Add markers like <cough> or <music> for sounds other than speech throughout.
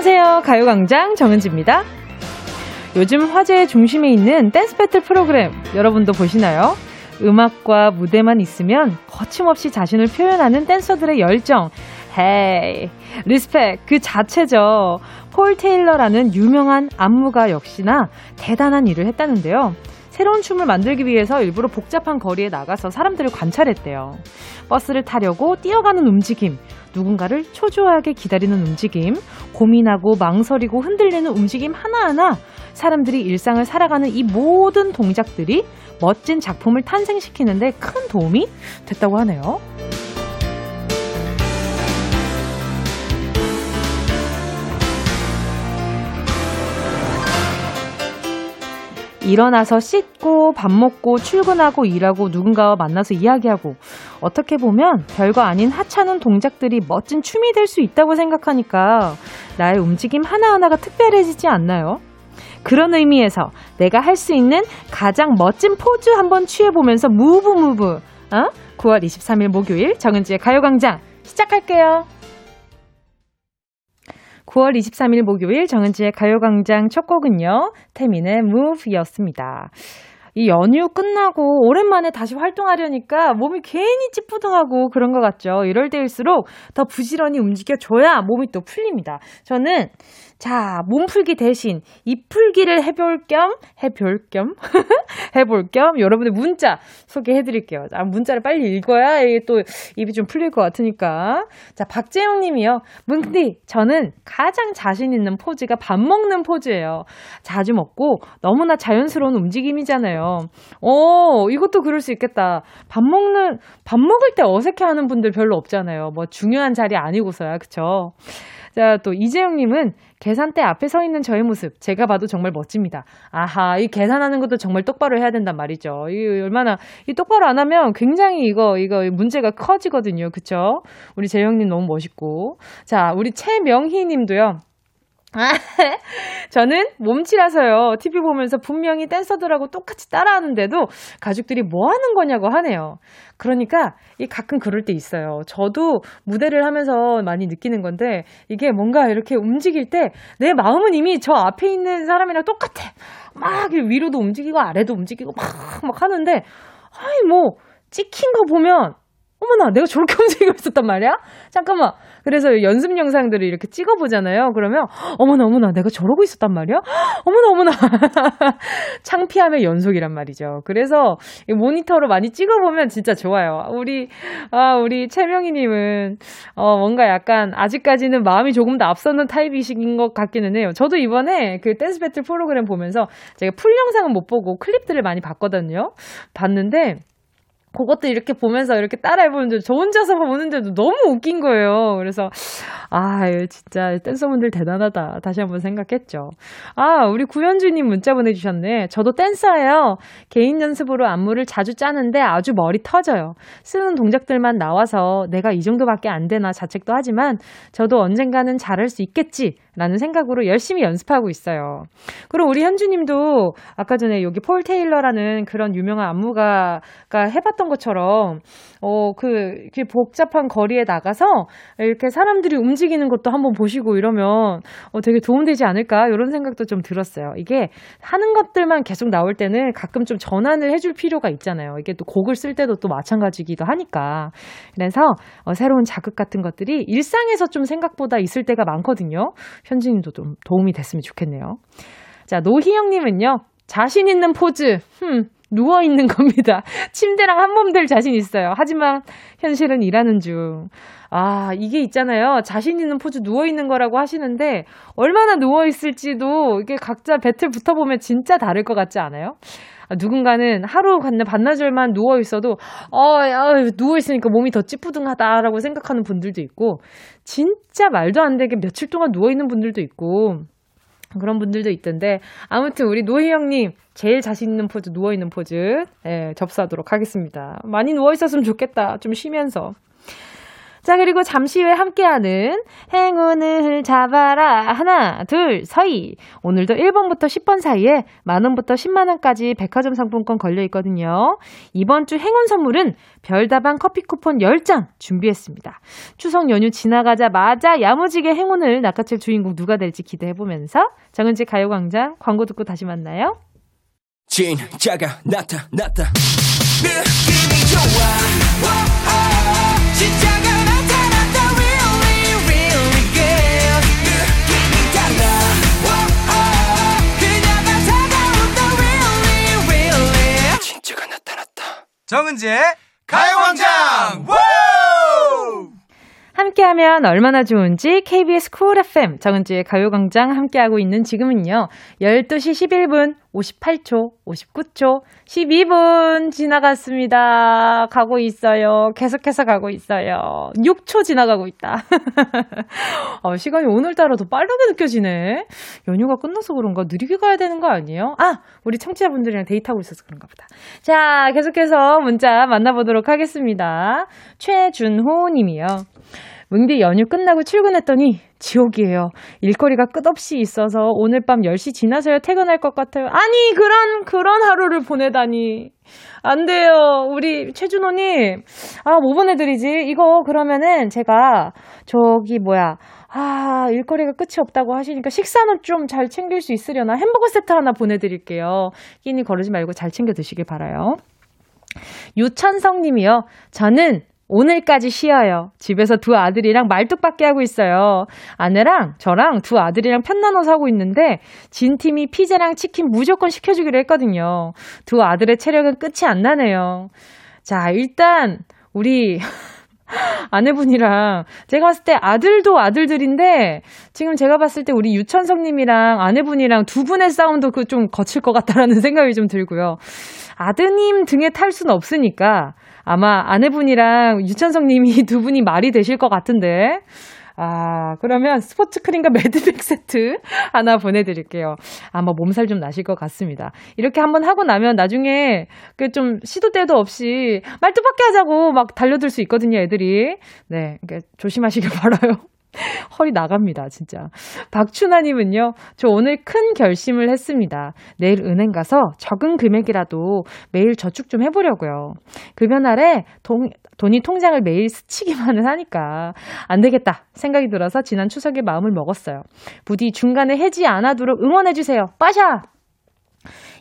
안녕하세요. 가요광장 정은지입니다. 요즘 화제의 중심에 있는 댄스 배틀 프로그램 여러분도 보시나요? 음악과 무대만 있으면 거침없이 자신을 표현하는 댄서들의 열정. Hey, respect 그 자체죠. 폴 테일러라는 유명한 안무가 역시나 대단한 일을 했다는데요. 새로운 춤을 만들기 위해서 일부러 복잡한 거리에 나가서 사람들을 관찰했대요. 버스를 타려고 뛰어가는 움직임, 누군가를 초조하게 기다리는 움직임, 고민하고 망설이고 흔들리는 움직임 하나하나 사람들이 일상을 살아가는 이 모든 동작들이 멋진 작품을 탄생시키는데 큰 도움이 됐다고 하네요. 일어나서 씻고 밥 먹고 출근하고 일하고 누군가와 만나서 이야기하고 어떻게 보면 별거 아닌 하찮은 동작들이 멋진 춤이 될 수 있다고 생각하니까 나의 움직임 하나하나가 특별해지지 않나요? 그런 의미에서 내가 할 수 있는 가장 멋진 포즈 한번 취해보면서 무브 무브 어? 9월 23일 목요일 정은지의 가요광장 시작할게요. 9월 23일 목요일 정은지의 가요광장 첫 곡은요. 태민의 Move였습니다. 이 연휴 끝나고 오랜만에 다시 활동하려니까 몸이 괜히 찌뿌둥하고 그런 것 같죠. 이럴 때일수록 더 부지런히 움직여줘야 몸이 또 풀립니다. 저는 자, 몸풀기 대신 입풀기를 해볼 겸, 해볼 겸, <laughs> 해볼 겸 여러분의 문자 소개해 드릴게요. 아, 문자를 빨리 읽어야 이게 또 입이 좀 풀릴 것 같으니까. 자, 박재영 님이요. 문디, 저는 가장 자신 있는 포즈가 밥 먹는 포즈예요. 자주 먹고 너무나 자연스러운 움직임이잖아요. 오, 이것도 그럴 수 있겠다. 밥 먹는, 밥 먹을 때 어색해 하는 분들 별로 없잖아요. 뭐 중요한 자리 아니고서야, 그쵸? 자, 또 이재영님은 계산대 앞에 서 있는 저의 모습 제가 봐도 정말 멋집니다. 아하, 이 계산하는 것도 정말 똑바로 해야 된단 말이죠. 이 얼마나 이 똑바로 안 하면 굉장히 이거 이거 문제가 커지거든요. 그쵸? 우리 재영님 너무 멋있고. 자, 우리 최명희 님도요. 아, <laughs> 저는 몸치라서요. TV 보면서 분명히 댄서들하고 똑같이 따라하는데도 가족들이 뭐 하는 거냐고 하네요. 그러니까 이 가끔 그럴 때 있어요. 저도 무대를 하면서 많이 느끼는 건데 이게 뭔가 이렇게 움직일 때 내 마음은 이미 저 앞에 있는 사람이랑 똑같아. 막 위로도 움직이고 아래도 움직이고 막 막 하는데 아이 뭐 찍힌 거 보면 어머나, 내가 저렇게 <laughs> 움직이고 있었단 말이야? 잠깐만. 그래서 연습 영상들을 이렇게 찍어보잖아요. 그러면, 어머나, 어머나, 내가 저러고 있었단 말이야? 어머나, 어머나. <laughs> 창피함의 연속이란 말이죠. 그래서 모니터로 많이 찍어보면 진짜 좋아요. 우리, 아, 우리 최명희님은, 어, 뭔가 약간, 아직까지는 마음이 조금 더 앞서는 타입이신 것 같기는 해요. 저도 이번에 그 댄스 배틀 프로그램 보면서 제가 풀 영상은 못 보고 클립들을 많이 봤거든요. 봤는데, 그것도 이렇게 보면서 이렇게 따라해보는데 저 혼자서 보는데도 너무 웃긴 거예요. 그래서 아 진짜 댄서분들 대단하다 다시 한번 생각했죠. 아 우리 구현주님 문자 보내주셨네. 저도 댄서예요. 개인 연습으로 안무를 자주 짜는데 아주 머리 터져요. 쓰는 동작들만 나와서 내가 이 정도밖에 안 되나 자책도 하지만 저도 언젠가는 잘할 수 있겠지. 라는 생각으로 열심히 연습하고 있어요. 그리고 우리 현주님도 아까 전에 여기 폴 테일러라는 그런 유명한 안무가가 해봤던 것처럼 어, 그, 그 복잡한 거리에 나가서 이렇게 사람들이 움직이는 것도 한번 보시고 이러면 어, 되게 도움되지 않을까 이런 생각도 좀 들었어요. 이게 하는 것들만 계속 나올 때는 가끔 좀 전환을 해줄 필요가 있잖아요. 이게 또 곡을 쓸 때도 또 마찬가지기도 하니까. 그래서 어, 새로운 자극 같은 것들이 일상에서 좀 생각보다 있을 때가 많거든요. 현진님도 좀 도움이 됐으면 좋겠네요. 자, 노희영님은요. 자신 있는 포즈. 흠, 누워 있는 겁니다. <laughs> 침대랑 한 몸 될 자신 있어요. 하지만 현실은 일하는 중. 아, 이게 있잖아요. 자신 있는 포즈 누워 있는 거라고 하시는데 얼마나 누워 있을지도 이게 각자 배틀 붙어 보면 진짜 다를 것 같지 않아요? 아, 누군가는 하루 갔네 반나절만 누워 있어도 어, 야, 누워 있으니까 몸이 더 찌뿌둥하다라고 생각하는 분들도 있고 진짜 말도 안 되게 며칠 동안 누워 있는 분들도 있고 그런 분들도 있던데 아무튼 우리 노희영님 제일 자신 있는 포즈 누워 있는 포즈 예, 접수하도록 하겠습니다. 많이 누워 있었으면 좋겠다. 좀 쉬면서. 자, 그리고 잠시 후에 함께하는 행운을 잡아라. 하나, 둘, 서희. 오늘도 1번부터 10번 사이에 만원부터 10만원까지 백화점 상품권 걸려 있거든요. 이번 주 행운 선물은 별다방 커피 쿠폰 10장 준비했습니다. 추석 연휴 지나가자마자 야무지게 행운을 낚아챌 주인공 누가 될지 기대해보면서 정은지 가요광장 광고 듣고 다시 만나요. 진짜가 나타났다. 느낌이 좋아. 정은지의 가요광장! 함께하면 얼마나 좋은지 KBS 쿨 FM 정은지의 가요광장 함께하고 있는 지금은요 12시 11분 58초, 59초, 12분 지나갔습니다. 가고 있어요. 계속해서 가고 있어요. 6초 지나가고 있다. <laughs> 어, 시간이 오늘따라 더 빠르게 느껴지네. 연휴가 끝나서 그런가? 느리게 가야 되는 거 아니에요? 아, 우리 청취자분들이랑 데이트하고 있어서 그런가 보다. 자, 계속해서 문자 만나보도록 하겠습니다. 최준호 님이요. 뭉디 연휴 끝나고 출근했더니 지옥이에요. 일거리가 끝없이 있어서 오늘 밤 10시 지나서야 퇴근할 것 같아요. 아니, 그런, 그런 하루를 보내다니. 안 돼요. 우리 최준호님. 아, 뭐 보내드리지? 이거 그러면은 제가 저기 뭐야. 아, 일거리가 끝이 없다고 하시니까 식사는 좀 잘 챙길 수 있으려나 햄버거 세트 하나 보내드릴게요. 끼니 거르지 말고 잘 챙겨 드시길 바라요. 유찬성 님이요. 저는 오늘까지 쉬어요. 집에서 두 아들이랑 말뚝밖에 하고 있어요. 아내랑 저랑 두 아들이랑 편 나눠 사고 있는데 진 팀이 피자랑 치킨 무조건 시켜주기로 했거든요. 두 아들의 체력은 끝이 안 나네요. 자, 일단 우리 <laughs> 아내분이랑 제가 봤을 때 아들도 아들들인데 지금 제가 봤을 때 우리 유천성님이랑 아내분이랑 두 분의 싸움도 그 좀 거칠 것 같다라는 <laughs> 생각이 좀 들고요. 아드님 등에 탈 수는 없으니까 아마 아내분이랑 유찬성 님이 <laughs> 두 분이 말이 되실 것 같은데. 아, 그러면 스포츠 크림과 매드백 세트 <laughs> 하나 보내드릴게요. 아마 몸살 좀 나실 것 같습니다. 이렇게 한번 하고 나면 나중에 그 좀 시도 때도 없이 말뚝밖에 하자고 막 달려들 수 있거든요, 애들이. 네, 그러니까 조심하시길 <laughs> 바라요. <laughs> 허리 나갑니다, 진짜. 박춘아님은요, 저 오늘 큰 결심을 했습니다. 내일 은행 가서 적은 금액이라도 매일 저축 좀 해보려고요. 급여날에 돈, 돈이 통장을 매일 스치기만은 하니까 안 되겠다 생각이 들어서 지난 추석에 마음을 먹었어요. 부디 중간에 해지 않아도록 응원해주세요. 빠샤!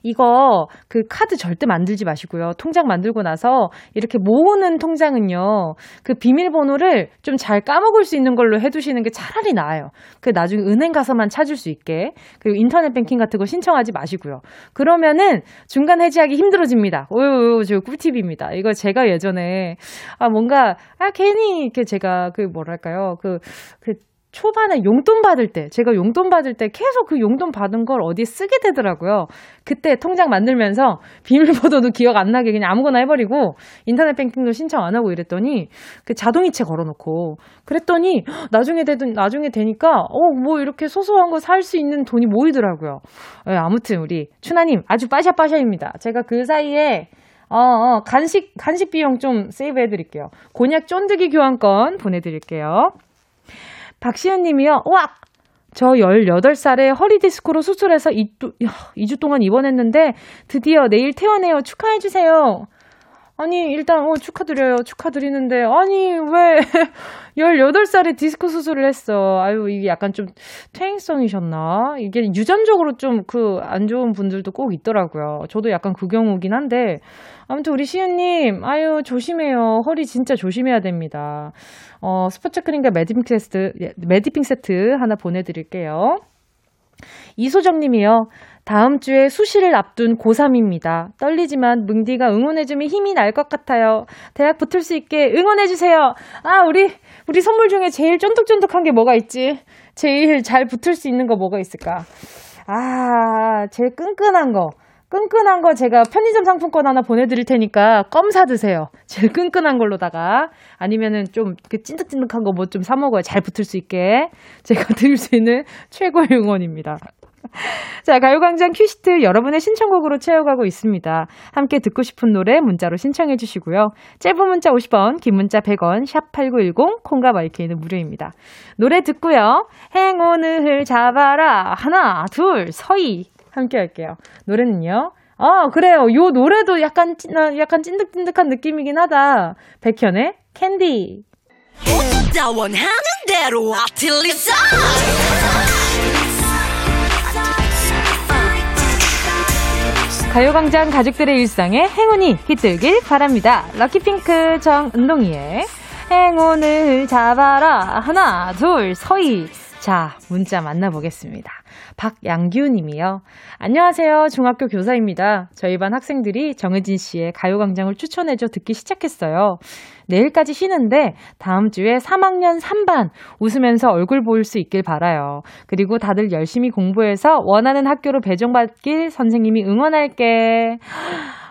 이거 그 카드 절대 만들지 마시고요. 통장 만들고 나서 이렇게 모으는 통장은요. 그 비밀번호를 좀 잘 까먹을 수 있는 걸로 해두시는 게 차라리 나아요. 그 나중에 은행 가서만 찾을 수 있게 그리고 인터넷 뱅킹 같은 거 신청하지 마시고요. 그러면은 중간 해지하기 힘들어집니다. 오요, 저 꿀팁입니다. 이거 제가 예전에 아 뭔가 아 괜히 이렇게 제가 그 뭐랄까요 그그 그 초반에 용돈 받을 때, 제가 용돈 받을 때 계속 그 용돈 받은 걸 어디에 쓰게 되더라고요. 그때 통장 만들면서 비밀번호도 <laughs> 기억 안 나게 그냥 아무거나 해버리고 인터넷 뱅킹도 신청 안 하고 이랬더니 그 자동이체 걸어놓고 그랬더니 나중에 되든 나중에 되니까 어 뭐 이렇게 소소한 거 살 수 있는 돈이 모이더라고요. 네, 아무튼 우리 추나님 아주 빠샤빠샤입니다. 제가 그 사이에 어, 어, 간식, 간식 비용 좀 세이브 해드릴게요. 곤약 쫀득이 교환권 보내드릴게요. 박시은 님이요. 와! 저 18살에 허리 디스크로 수술해서 2주, 2주 동안 입원했는데 드디어 내일 퇴원해요. 축하해주세요. 아니, 일단, 어, 축하드려요. 축하드리는데, 아니, 왜, <laughs> 18살에 디스크 수술을 했어. 아유, 이게 약간 좀 퇴행성이셨나? 이게 유전적으로 좀 그 안 좋은 분들도 꼭 있더라고요. 저도 약간 그 경우긴 한데, 아무튼 우리 시은님, 아유, 조심해요. 허리 진짜 조심해야 됩니다. 어, 스포츠 크림과 매디핑 세트, 예, 매디핑 세트 하나 보내드릴게요. 이소정 님이요. 다음 주에 수시를 앞둔 고3입니다. 떨리지만 뭉디가 응원해주면 힘이 날 것 같아요. 대학 붙을 수 있게 응원해주세요. 아, 우리, 우리 선물 중에 제일 쫀득쫀득한 게 뭐가 있지? 제일 잘 붙을 수 있는 거 뭐가 있을까? 아, 제일 끈끈한 거. 끈끈한 거 제가 편의점 상품권 하나 보내드릴 테니까 껌 사드세요. 제일 끈끈한 걸로다가. 아니면은 좀 찐득찐득한 거 뭐 좀 사먹어요. 잘 붙을 수 있게. 제가 드릴 수 있는 최고의 응원입니다. <laughs> 자, 가요광장 큐시트 여러분의 신청곡으로 채워가고 있습니다. 함께 듣고 싶은 노래 문자로 신청해 주시고요. 짧은 문자 50원, 긴 문자 100원, 샵8910, 콩과 마이크이는 무료입니다. 노래 듣고요. 행운을 잡아라. 하나, 둘, 서희. 함께 할게요. 노래는요. 아, 그래요. 요 노래도 약간, 찐, 아, 약간 찐득찐득한 느낌이긴 하다. 백현의 캔디. 가요광장 가족들의 일상에 행운이 깃들길 바랍니다. Lucky Pink 정은동이의 행운을 잡아라. 하나, 둘, 서희. 자, 문자 만나보겠습니다. 박양규 님이요. 안녕하세요. 중학교 교사입니다. 저희 반 학생들이 정은지 씨의 가요광장을 추천해줘 듣기 시작했어요. 내일까지 쉬는데 다음 주에 3학년 3반 웃으면서 얼굴 보일 수 있길 바라요. 그리고 다들 열심히 공부해서 원하는 학교로 배정받길 선생님이 응원할게.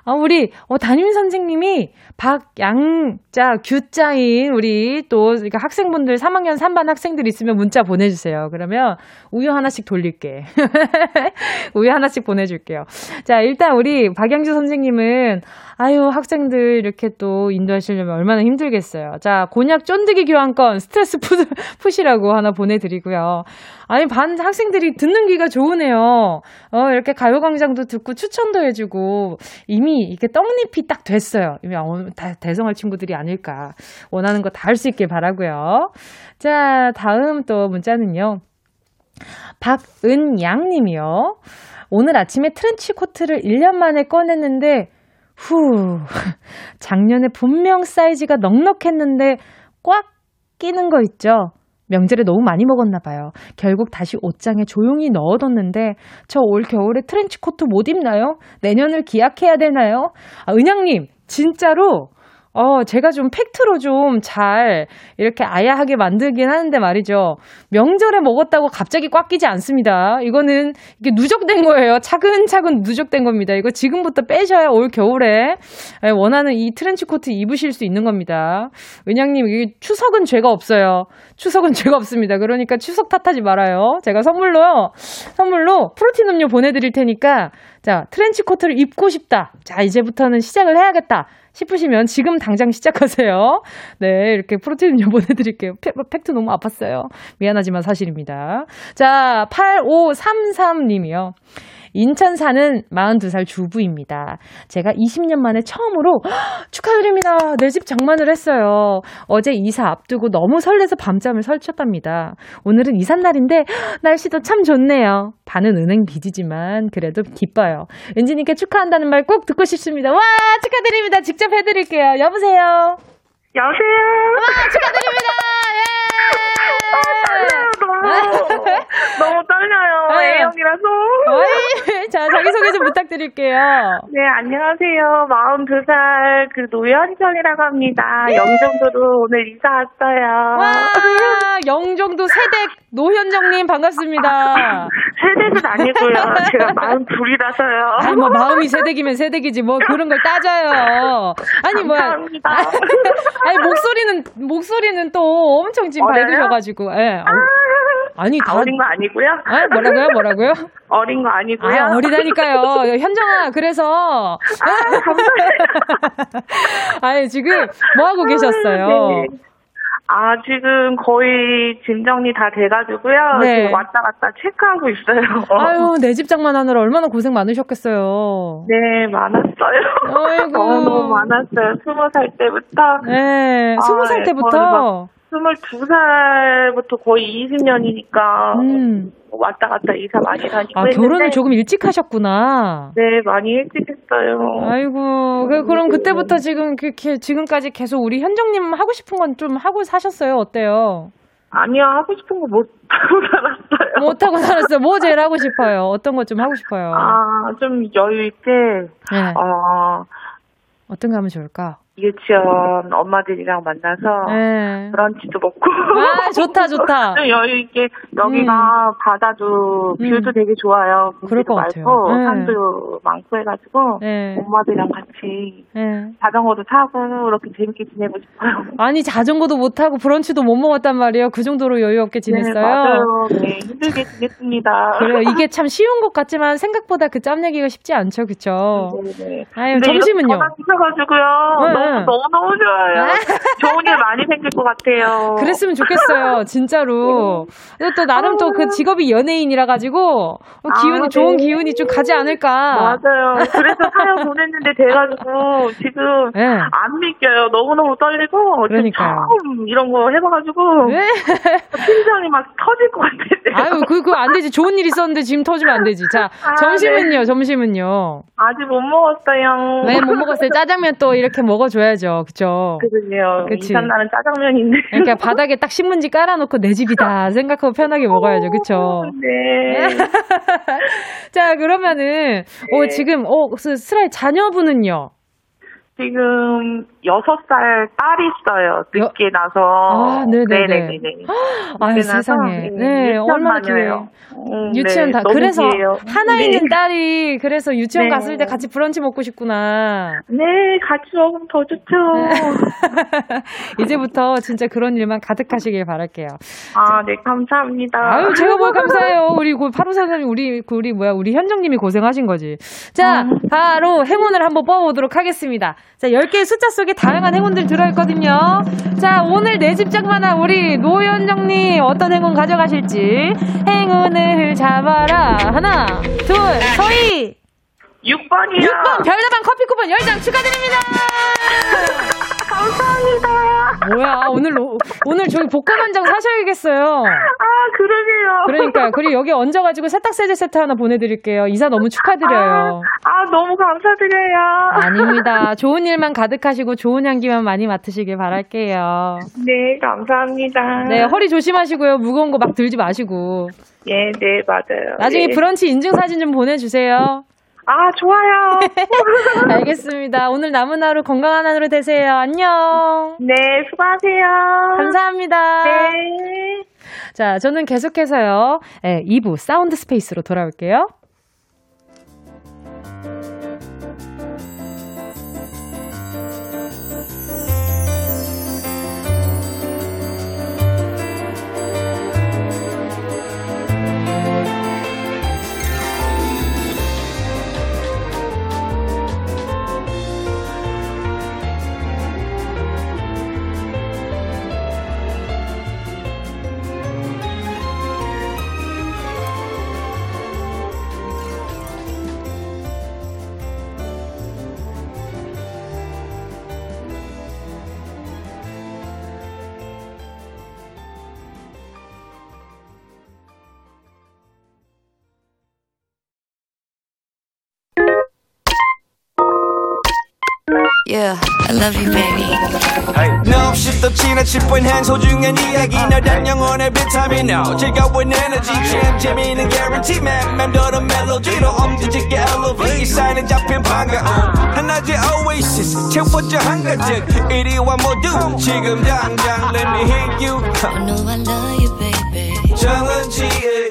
아, 우리, 어, 담임 선생님이 박양자, 규자인 우리 또 그러니까 학생분들 3학년 3반 학생들 있으면 문자 보내주세요. 그러면 우유 하나씩 돌릴게. <laughs> 우유 하나씩 보내줄게요. 자, 일단 우리 박양주 선생님은 아유, 학생들 이렇게 또 인도하시려면 얼마나 힘들겠어요. 자, 곤약 쫀득이 교환권 스트레스 푸, <laughs> 푸시라고 하나 보내드리고요. 아니, 반 학생들이 듣는 귀가 좋으네요. 어, 이렇게 가요광장도 듣고 추천도 해주고, 이미 이게 떡잎이 딱 됐어요. 이미 어, 다 대성할 친구들이 아닐까. 원하는 거 다 할 수 있길 바라고요 자, 다음 또 문자는요. 박은양 님이요. 오늘 아침에 트렌치 코트를 1년 만에 꺼냈는데, 후, <laughs> 작년에 분명 사이즈가 넉넉했는데 꽉 끼는 거 있죠? 명절에 너무 많이 먹었나 봐요. 결국 다시 옷장에 조용히 넣어뒀는데 저 올 겨울에 트렌치 코트 못 입나요? 내년을 기약해야 되나요? 아, 은양님, 진짜로 어, 제가 좀 팩트로 좀 잘 이렇게 아야하게 만들긴 하는데 말이죠. 명절에 먹었다고 갑자기 꽉 끼지 않습니다. 이거는 이게 누적된 거예요. 차근차근 누적된 겁니다. 이거 지금부터 빼셔야 올 겨울에 원하는 이 트렌치 코트 입으실 수 있는 겁니다. 은양님, 이 추석은 죄가 없어요. 추석은 <laughs> 죄가 없습니다. 그러니까 추석 탓하지 말아요. 제가 선물로요. 선물로 프로틴 음료 보내드릴 테니까 자, 트렌치 코트를 입고 싶다. 자, 이제부터는 시작을 해야겠다. 싶으시면 지금 당장 시작하세요. <laughs> 네, 이렇게 프로틴 음료 <laughs> 보내드릴게요. 팩트 너무 아팠어요. 미안하지만 사실입니다. 자, 8533님이요. 인천 사는 42살 주부입니다. 제가 20년 만에 처음으로 축하드립니다. 내 집 장만을 했어요. 어제 이사 앞두고 너무 설레서 밤잠을 설쳤답니다. 오늘은 이삿 날인데 날씨도 참 좋네요. 반은 은행 빚이지만 그래도 기뻐요. 은지님께 축하한다는 말 꼭 듣고 싶습니다. 와 축하드립니다. 직접 해드릴게요. 여보세요. 여보세요. 와 축하드립니다. 아, 너무 떨려요. 네. A형이라서. 어이, 자 자기소개 좀 부탁드릴게요. 네, 안녕하세요. 42살 그 노현정이라고 합니다. 영종도로 오늘 이사 왔어요. 와 영종도 세댁 노현정님 반갑습니다. 세대는 아니고요. 제가 42이라서요. 아니 뭐 마음이 세댁이면 세댁이지 뭐 그런 걸 따져요. 아니 뭐야. 감사합니다. 아니 목소리는 목소리는 또 엄청 지금 어려요? 밝으셔가지고. 예. 어, 아 니 다 아, 어린 거 아니고요? 아, 뭐라고요? 뭐라고요? <laughs> 어린 거 아니고요. 아, 어리다니까요. 현정아, 그래서. <laughs> 아니, 지금 뭐 하고 계셨어요? 네. 아, 지금 거의 짐 정리 다 돼가지고요. 네. 지금 왔다 갔다 체크하고 있어요. <laughs> 아유, 내 집 장만하느라 얼마나 고생 많으셨겠어요. 네, 많았어요. 아이고. <laughs> 너무 많았어요. 스무 살 때부터. 네, 스무 살 네, 때부터. 스물두 살부터 거의 20년이니까 음. 왔다 갔다 이사 많이 다니고 아, 했는데 결혼을 조금 일찍 하셨구나. 네, 많이 일찍 했어요. 아이고, 그, 그럼 그때부터 지금, 그렇게, 지금까지 계속 우리 현정님 하고 싶은 건 좀 하고 사셨어요? 어때요? 아니요, 하고 싶은 거 못 <laughs> 하고 살았어요. 못 하고 살았어요. 뭐 제일 하고 싶어요? 어떤 거 좀 하고 싶어요? 아, 좀 여유 있게 네. 어, 어떤 거 하면 좋을까? 유치원 엄마들이랑 만나서 네. 브런치도 먹고. 아, 좋다, 좋다. 좀 여유 있게 여기가 바다도 음. view도 되게 좋아요. 그럴 것. 맑고 네. 산도 많고 해가지고 네. 엄마들이랑 같이 네. 자전거도 타고 이렇게 재밌게 지내고 싶어요. <laughs> 아니, 자전거도 못 타고 브런치도 못 먹었단 말이에요. 그 정도로 여유 없게 지냈어요? 네, 맞아요. 네, 힘들게 지냈습니다. <laughs> 그래요. 이게 <laughs> 참 쉬운 것 같지만 생각보다 그 짬 내기가 쉽지 않죠, 그쵸? 네네. 아유, 점심은요? 전화 주셔가지고요. 네, 너무, 네. 너무, 너무 좋아요. 좋은 일 많이 생길 것 같아요. 그랬으면 좋겠어요, 진짜로. 또 나름 또 그 직업이 연예인이라 가지고 어, 기운이 아, 좋은 네. 기운이 좀 가지 않을까. 맞아요. 그래서 사연 보냈는데 돼가지고 지금 네. 안 믿겨요. 너무너무 떨리고 지금 그러니까요. 처음 이런 거 해봐가지고 네. <laughs> 심장이 막 터질 것 같아요. 아유, 그, 그거 안 되지. 좋은 일 있었는데 지금 터지면 안 되지. 자, 아, 점심은요, 점심은요. 아직 못 먹었어요. 네, 못 먹었어요. 짜장면 또 이렇게 먹어줘 야죠. 그쵸? 그러네요. 그치. 이삿날은 짜장면인데. 그러니까 바닥에 딱 신문지 깔아놓고 내 집이다 <laughs> 생각하고 편하게 먹어야죠. 그쵸? 네. <laughs> 자, 그러면은, 어, 네. 지금, 어, 스- 스라이 자녀분은요? 지금 여섯 살 딸이 있어요. 늦게 나서. 아, 네네네. 네네네. 아유, 세상에. 나서, 네, 유치원 얼마나 다녀요. 음, 유치원 네, 다, 그래서 귀해요. 하나 네. 있는 딸이, 그래서 유치원 네. 갔을 때 같이 브런치 먹고 싶구나. 네, 같이 먹으면 더 좋죠. <laughs> 이제부터 진짜 그런 일만 가득하시길 바랄게요. 아, 네, 감사합니다. 아유, 제가 뭘 <laughs> 감사해요. 우리 그 선생님, 우리, 그 우리 뭐야, 우리 현정님이 고생하신 거지. 자, 아. 바로 행운을 한번 뽑아보도록 하겠습니다. 자, 10개의 숫자 속에 다양한 행운들 들어있거든요. 자, 오늘 내 집장만한 우리 노현정님 어떤 행운 가져가실지. 행운을 잡아라. 하나, 둘, 서희! 6번이요. 6번 별다방 커피 쿠폰 10장 축하드립니다! 감사합니다. 뭐야, 오늘, 로- 오늘 저기 복권 한장 사셔야겠어요. 아, 그러게요. 그러니까요. 그리고 여기 얹어가지고 세탁세제 세트 하나 보내드릴게요. 이사 너무 축하드려요. 아, 아, 너무 감사드려요. 아닙니다. 좋은 일만 가득하시고 좋은 향기만 많이 맡으시길 바랄게요. 네, 감사합니다. 네, 허리 조심하시고요. 무거운 거 막 들지 마시고. 예, 네, 맞아요. 나중에 네. 브런치 인증 사진 좀 보내주세요. 아, 좋아요. <laughs> 알겠습니다. 오늘 남은 하루 건강한 하루 되세요. 안녕. 네, 수고하세요. 감사합니다. 네. 자, 저는 계속해서요. 네, 2부 사운드 스페이스로 돌아올게요. Yeah, I love you, baby. 너 없이 또 지나칠 뻔한 소중한 이야기. 너란 영혼의 비타민. O 즐거운 에너지. 참 재미있는 guarantee. man 맴도는 멜로디로 엄지짓게 elevate. 이 사인은 잡힌 반가움 하나의 oasis. 채워져 한가득. 이리와 모두. 지금 당장 let me hit you. I know I love you, baby. 정은지의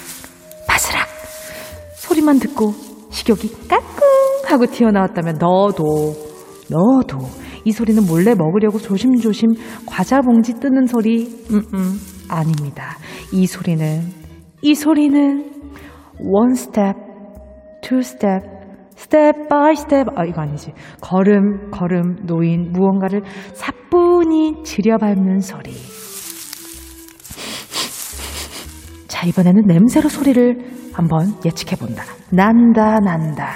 소리만 듣고 식욕이 까꿍 하고 튀어나왔다면 너도 너도 이 소리는 몰래 먹으려고 조심조심 과자 봉지 뜯는 소리 음음 아닙니다. 이 소리는 이 소리는 one step, two step, step by step 아 이거 아니지 걸음 걸음 놓인 무언가를 사뿐히 즈려밟는 소리 자 이번에는 냄새로 소리를 한번 예측해 본다. 난다 난다.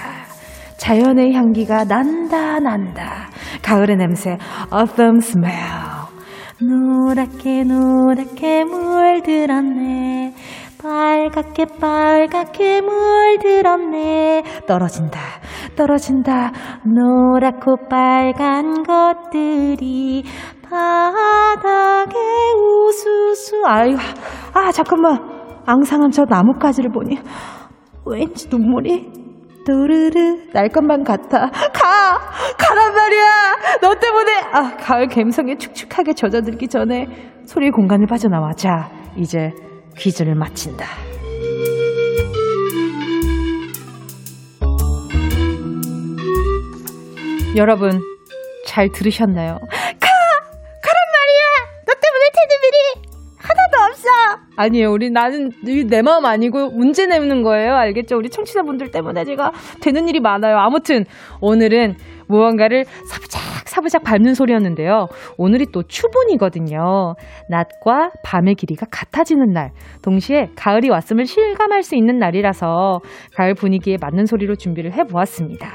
자연의 향기가 난다 난다. 가을의 냄새 autumn smell 노랗게 노랗게 물들었네. 빨갛게 빨갛게 물들었네. 떨어진다 떨어진다. 노랗고 빨간 것들이 바닥에 우수수. 아유 아 잠깐만 앙상한 저 나뭇가지를 보니 왠지 눈물이 또르르 날 것만 같아. 가! 가란 말이야! 너 때문에! 아 가을 감성에 축축하게 젖어들기 전에 소리의 공간을 빠져나와 자 이제 퀴즈를 마친다. 여러분 잘 들으셨나요? 아니에요. 우리 나는 내 마음 아니고 문제 내는 거예요. 알겠죠? 우리 청취자분들 때문에 제가 되는 일이 많아요. 아무튼 오늘은 무언가를 사부작 사부작 밟는 소리였는데요. 오늘이 또 추분이거든요. 낮과 밤의 길이가 같아지는 날. 동시에 가을이 왔음을 실감할 수 있는 날이라서 가을 분위기에 맞는 소리로 준비를 해보았습니다.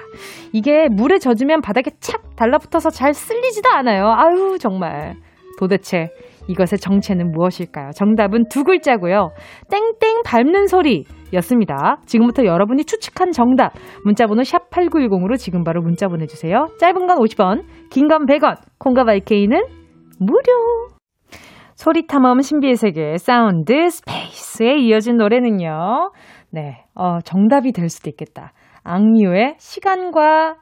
이게 물에 젖으면 바닥에 착 달라붙어서 잘 쓸리지도 않아요. 아유 정말. 도대체 이것의 정체는 무엇일까요? 정답은 두 글자고요. 땡땡 밟는 소리였습니다. 지금부터 여러분이 추측한 정답 문자번호 샵 8910으로 지금 바로 문자 보내주세요. 짧은 건 50원, 긴 건 100원, 콩과 마이케이는 무료. 소리 탐험 신비의 세계 사운드 스페이스에 이어진 노래는요. 네, 어, 정답이 될 수도 있겠다. 악뮤의 시간과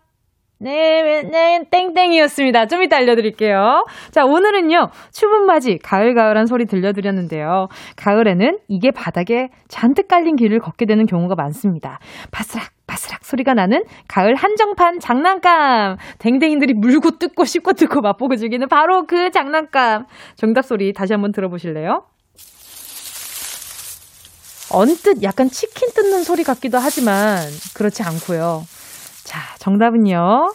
네, 네, 땡땡이었습니다. 좀 이따 알려드릴게요. 자, 오늘은요, 추분 맞이, 가을가을한 소리 들려드렸는데요. 가을에는 이게 바닥에 잔뜩 깔린 길을 걷게 되는 경우가 많습니다. 바스락, 바스락 소리가 나는 가을 한정판 장난감. 댕댕이들이 물고 뜯고 씹고 뜯고 맛보고 즐기는 바로 그 장난감. 정답 소리 다시 한번 들어보실래요? 언뜻 약간 치킨 뜯는 소리 같기도 하지만 그렇지 않고요. 자, 정답은요.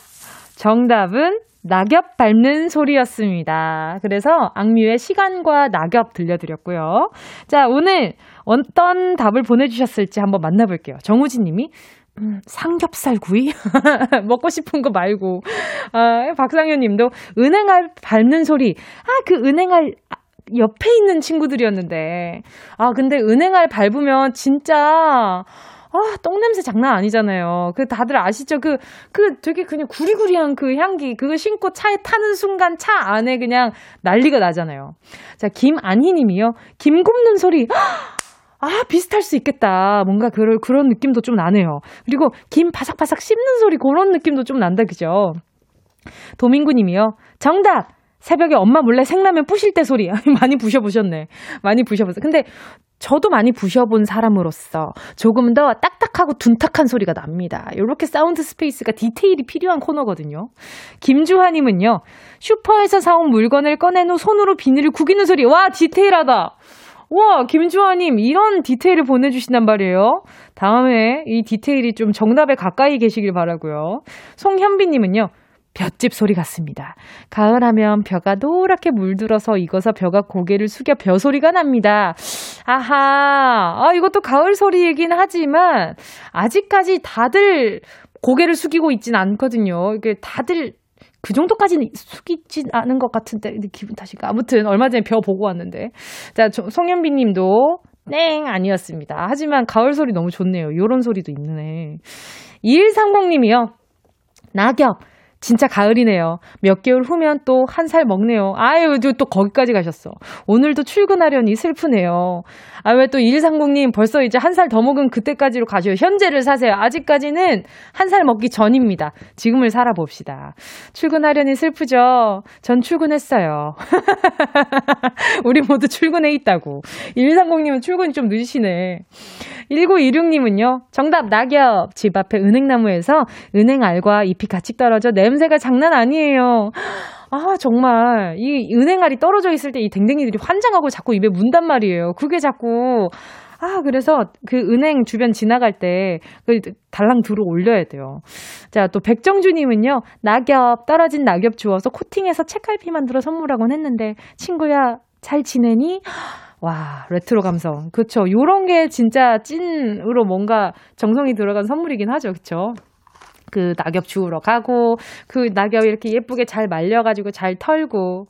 정답은 낙엽 밟는 소리였습니다. 그래서 악뮤의 시간과 낙엽 들려드렸고요. 자, 오늘 어떤 답을 보내주셨을지 한번 만나볼게요. 정우진 님이 음, 삼겹살 구이? <laughs> 먹고 싶은 거 말고. 아, 박상현 님도 은행알 밟는 소리. 아, 그 은행알 옆에 있는 친구들이었는데. 아, 근데 은행알 밟으면 진짜 아, 똥 냄새 장난 아니잖아요. 그 다들 아시죠? 그, 그 되게 그냥 구리구리한 그 향기, 그거 신고 차에 타는 순간 차 안에 그냥 난리가 나잖아요. 자, 김안희 님이요. 김 굽는 소리. 아, 비슷할 수 있겠다. 뭔가 그럴, 그런 느낌도 좀 나네요. 그리고 김 바삭바삭 씹는 소리, 그런 느낌도 좀 난다, 그죠? 도민구 님이요. 정답! 새벽에 엄마 몰래 생라면 부실 때 소리. <laughs> 많이 부셔보셨네. 많이 부셔보셨어. 근데 저도 많이 부셔본 사람으로서 조금 더 딱딱하고 둔탁한 소리가 납니다. 이렇게 사운드 스페이스가 디테일이 필요한 코너거든요. 김주하님은요, 슈퍼에서 사온 물건을 꺼낸 후 손으로 비닐을 구기는 소리. 와, 디테일하다! 와, 김주하님, 이런 디테일을 보내주신단 말이에요. 다음에 이 디테일이 좀 정답에 가까이 계시길 바라고요. 송현비님은요, 볏짚 소리 같습니다. 가을하면 벼가 노랗게 물들어서 익어서 벼가 고개를 숙여 벼 소리가 납니다. 아하, 아, 이것도 가을 소리이긴 하지만, 아직까지 다들 고개를 숙이고 있진 않거든요. 이게 다들 그 정도까지는 숙이진 않은 것 같은데, 기분 탓인가. 아무튼, 얼마 전에 벼 보고 왔는데. 자, 송현비 님도, 땡! 아니었습니다. 하지만 가을 소리 너무 좋네요. 요런 소리도 있네. 2130 님이요. 낙엽. 진짜 가을이네요. 몇 개월 후면 또 한 살 먹네요. 아유, 또 거기까지 가셨어. 오늘도 출근하려니 슬프네요. 아, 왜 또 2130님 벌써 이제 한 살 더 먹은 그때까지로 가셔요. 현재를 사세요. 아직까지는 한 살 먹기 전입니다. 지금을 살아봅시다. 출근하려니 슬프죠? 전 출근했어요. <laughs> 우리 모두 출근해 있다고. 2130님은 출근이 좀 늦으시네. 1926님은요, 정답, 낙엽. 집 앞에 은행나무에서 은행 알과 잎이 같이 떨어져 냄 새가 장난 아니에요. 아, 정말. 이 은행알이 떨어져 있을 때 이 댕댕이들이 환장하고 자꾸 입에 문단 말이에요. 그게 자꾸, 아, 그래서 그 은행 주변 지나갈 때 그 달랑 들어 올려야 돼요. 자, 또 백정주님은요, 낙엽, 떨어진 낙엽 주워서 코팅해서 책갈피 만들어 선물하곤 했는데, 친구야, 잘 지내니? 와, 레트로 감성. 그쵸. 요런 게 진짜 찐으로 뭔가 정성이 들어간 선물이긴 하죠. 그쵸. 그 낙엽 주우러 가고, 그 낙엽 이렇게 예쁘게 잘 말려가지고 잘 털고.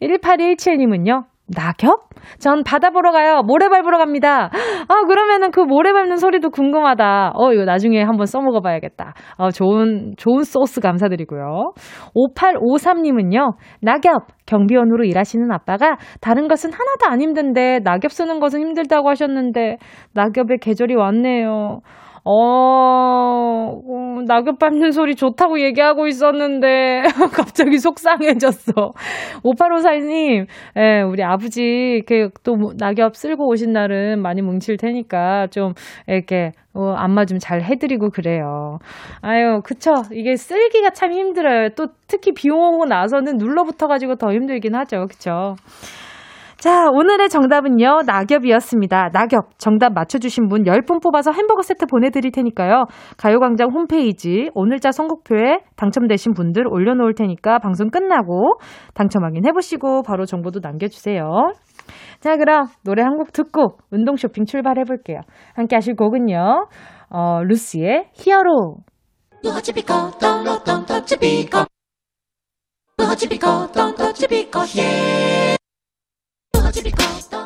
1817님은요, 낙엽? 전 바다 보러 가요. 모래 밟으러 갑니다. 아, 그러면은 그 모래 밟는 소리도 궁금하다. 어, 이거 나중에 한번 써먹어 봐야겠다. 어, 좋은, 좋은 소스 감사드리고요. 5853님은요, 낙엽, 경비원으로 일하시는 아빠가 다른 것은 하나도 안 힘든데, 낙엽 쓰는 것은 힘들다고 하셨는데, 낙엽의 계절이 왔네요. 어, 어, 낙엽 밟는 소리 좋다고 얘기하고 있었는데, <laughs> 갑자기 속상해졌어. 5854님, 예, 우리 아버지, 이렇게 또뭐 낙엽 쓸고 오신 날은 많이 뭉칠 테니까, 좀, 이렇게, 어, 안마 좀 잘 해드리고 그래요. 아유, 그쵸. 이게 쓸기가 참 힘들어요. 또 특히 비 오고 나서는 눌러붙어가지고 더 힘들긴 하죠. 그쵸. 자, 오늘의 정답은요, 낙엽이었습니다. 낙엽. 정답 맞춰주신 분 10분 뽑아서 햄버거 세트 보내드릴 테니까요. 가요광장 홈페이지 오늘자 선곡표에 당첨되신 분들 올려놓을 테니까 방송 끝나고 당첨 확인해보시고 바로 정보도 남겨주세요. 자, 그럼 노래 한 곡 듣고 운동 쇼핑 출발해볼게요. 함께 하실 곡은요, 어, 루시의 Hero.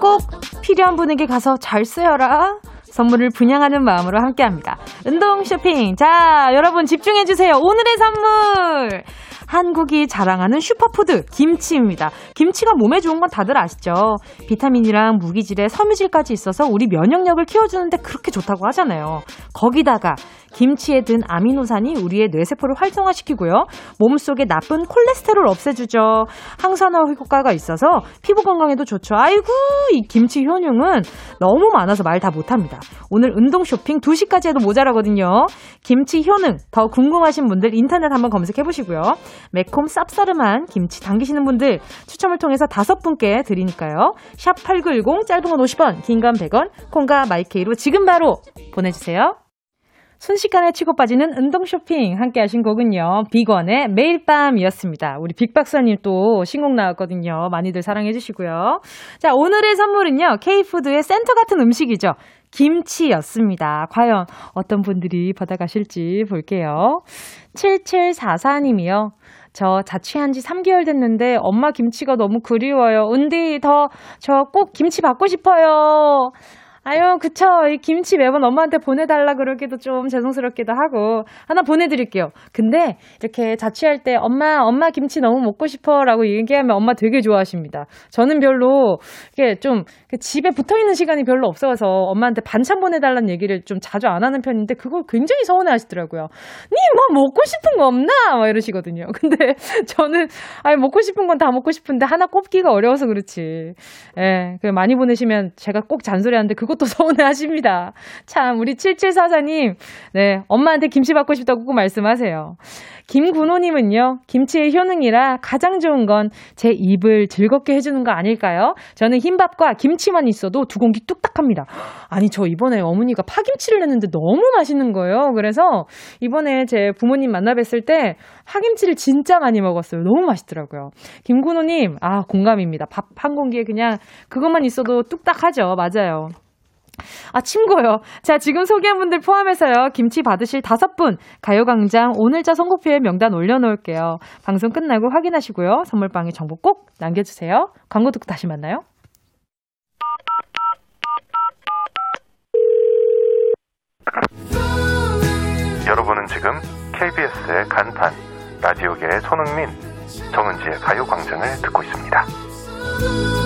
꼭 필요한 분에게 가서 잘 쓰여라. 선물을 분양하는 마음으로 함께 합니다. 운동 쇼핑. 자, 여러분 집중해주세요. 오늘의 선물! 한국이 자랑하는 슈퍼푸드 김치입니다. 김치가 몸에 좋은 건 다들 아시죠? 비타민이랑 무기질에 섬유질까지 있어서 우리 면역력을 키워주는데 그렇게 좋다고 하잖아요. 거기다가 김치에 든 아미노산이 우리의 뇌세포를 활성화시키고요. 몸속에 나쁜 콜레스테롤 없애주죠. 항산화 효과가 있어서 피부 건강에도 좋죠. 아이고, 이 김치 효능은 너무 많아서 말 다 못합니다. 오늘 운동 쇼핑 2시까지 해도 모자라거든요. 김치 효능 더 궁금하신 분들 인터넷 한번 검색해 보시고요. 매콤 쌉싸름한 김치 당기시는 분들 추첨을 통해서 다섯 분께 드리니까요. 샵 8910 짧은 건 50원, 긴 건 100원, 콩과 마이케이로 지금 바로 보내주세요. 순식간에 치고 빠지는 운동 쇼핑 함께 하신 곡은요. 비건의 매일 밤이었습니다. 우리 빅박사님 또 신곡 나왔거든요. 많이들 사랑해 주시고요. 자, 오늘의 선물은요. K푸드의 센터 같은 음식이죠. 김치였습니다. 과연 어떤 분들이 받아가실지 볼게요. 7744님이요. 저 자취한 지 3개월 됐는데 엄마 김치가 너무 그리워요. 은디 더 저 꼭 김치 받고 싶어요. 아유, 그쵸. 이 김치 매번 엄마한테 보내달라 그러기도 좀 죄송스럽기도 하고. 하나 보내드릴게요. 근데 이렇게 자취할 때 엄마, 엄마 김치 너무 먹고 싶어 라고 얘기하면 엄마 되게 좋아하십니다. 저는 별로, 이게 좀 집에 붙어 있는 시간이 별로 없어서 엄마한테 반찬 보내달라는 얘기를 좀 자주 안 하는 편인데 그걸 굉장히 서운해 하시더라고요. 니뭐 먹고 싶은 거 없나? 막 이러시거든요. <laughs> 근데 저는, 아니, 먹고 싶은 건 다 먹고 싶은데 하나 꼽기가 어려워서 그렇지. 예, 그 많이 보내시면 제가 꼭 잔소리 하는데 그것 또 <laughs> 서운해 하십니다. 참, 우리 7744님, 네, 엄마한테 김치 받고 싶다고 꼭 말씀하세요. 김군호님은요, 김치의 효능이라 가장 좋은 건 제 입을 즐겁게 해주는 거 아닐까요? 저는 흰밥과 김치만 있어도 두 공기 뚝딱 합니다. 아니, 저 이번에 어머니가 파김치를 냈는데 너무 맛있는 거예요. 그래서 이번에 제 부모님 만나 뵀을 때 파김치를 진짜 많이 먹었어요. 너무 맛있더라고요. 김군호님, 아, 공감입니다. 밥 한 공기에 그냥 그것만 있어도 뚝딱 하죠. 맞아요. 아, 친구요. 자, 지금 소개한 분들 포함해서요. 김치 받으실 다섯 분 가요광장 오늘자 선곡표에 명단 올려놓을게요. 방송 끝나고 확인하시고요. 선물방에 정보 꼭 남겨주세요. 광고 듣고 다시 만나요. 여러분은 지금 KBS의 간판 라디오계의 손흥민 정은지의 가요광장을 듣고 있습니다.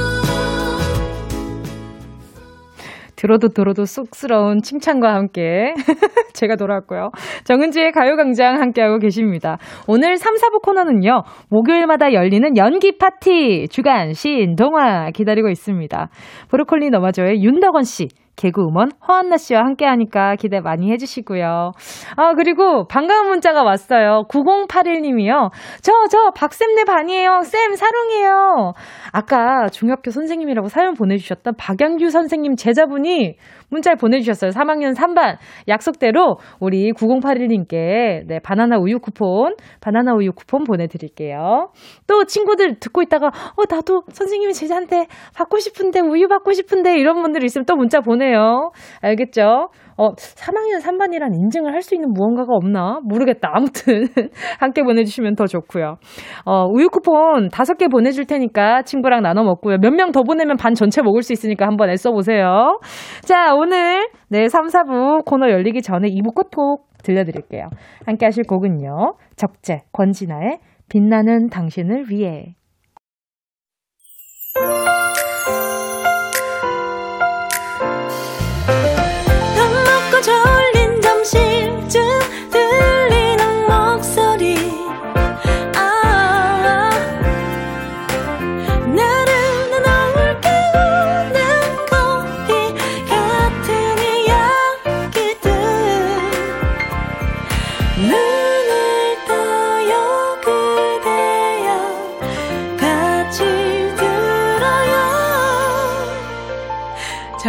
들어도 들어도 쑥스러운 칭찬과 함께 <laughs> 제가 돌아왔고요. 정은지의 가요광장 함께하고 계십니다. 오늘 3, 4부 코너는요. 목요일마다 열리는 연기 파티 주간 시인 동화 기다리고 있습니다. 브로콜리 너마저의 윤덕원 씨, 개그우먼 허한나 씨와 함께 하니까 기대 많이 해주시고요. 아, 그리고 반가운 문자가 왔어요. 9081님이요. 저, 저, 박쌤네 반이에요. 쌤, 사랑해요. 아까 중학교 선생님이라고 사연 보내주셨던 박양규 선생님 제자분이 문자를 보내주셨어요. 3학년 3반. 약속대로 우리 9081님께 네, 바나나 우유 쿠폰, 바나나 우유 쿠폰 보내드릴게요. 또 친구들 듣고 있다가, 어, 나도 선생님이 제자한테 받고 싶은데, 우유 받고 싶은데, 이런 분들 있으면 또 문자 보내요. 알겠죠? 어, 3학년 3반이란 인증을 할 수 있는 무언가가 없나? 모르겠다. 아무튼, <laughs> 함께 보내주시면 더 좋고요. 어, 우유 쿠폰 5개 보내줄 테니까 친구랑 나눠 먹고요. 몇 명 더 보내면 반 전체 먹을 수 있으니까 한번 애써보세요. 자, 오늘, 네, 3, 4부 코너 열리기 전에 2부 끝곡 들려드릴게요. 함께 하실 곡은요. 적재, 권진아의 빛나는 당신을 위해.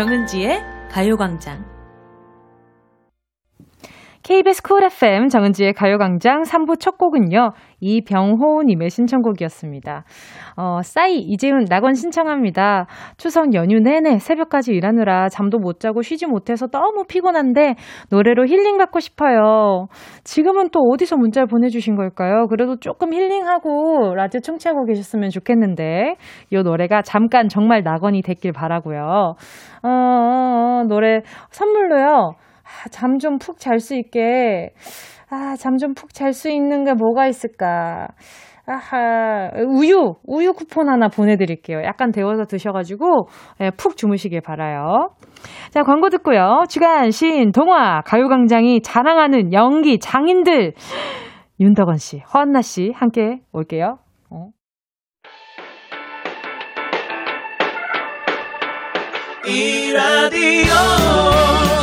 정은지의 가요광장. KBS 쿨 FM 정은지의 가요광장 3부 첫 곡은요. 이병호님의 신청곡이었습니다. 어, 싸이, 이재훈, 낙원 신청합니다. 추석 연휴 내내 새벽까지 일하느라 잠도 못 자고 쉬지 못해서 너무 피곤한데 노래로 힐링 받고 싶어요. 지금은 또 어디서 문자를 보내주신 걸까요? 그래도 조금 힐링하고 라디오 청취하고 계셨으면 좋겠는데 이 노래가 잠깐 정말 낙원이 됐길 바라고요. 어, 어, 어, 노래 선물로요. 아, 잠좀 푹 잘 수 있게. 아, 잠 좀 푹 잘 수 있는 게 뭐가 있을까? 아하, 우유, 우유 쿠폰 하나 보내드릴게요. 약간 데워서 드셔가지고, 예, 푹 주무시길 바라요. 자, 광고 듣고요. 주간, 시인, 동화, 가요광장이 자랑하는 연기 장인들. 윤덕원 씨, 허한나 씨, 함께 올게요. 어. 이 라디오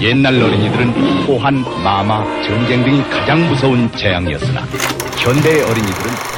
옛날 어린이들은 호환, 마마, 전쟁 등이 가장 무서운 재앙이었으나 현대의 어린이들은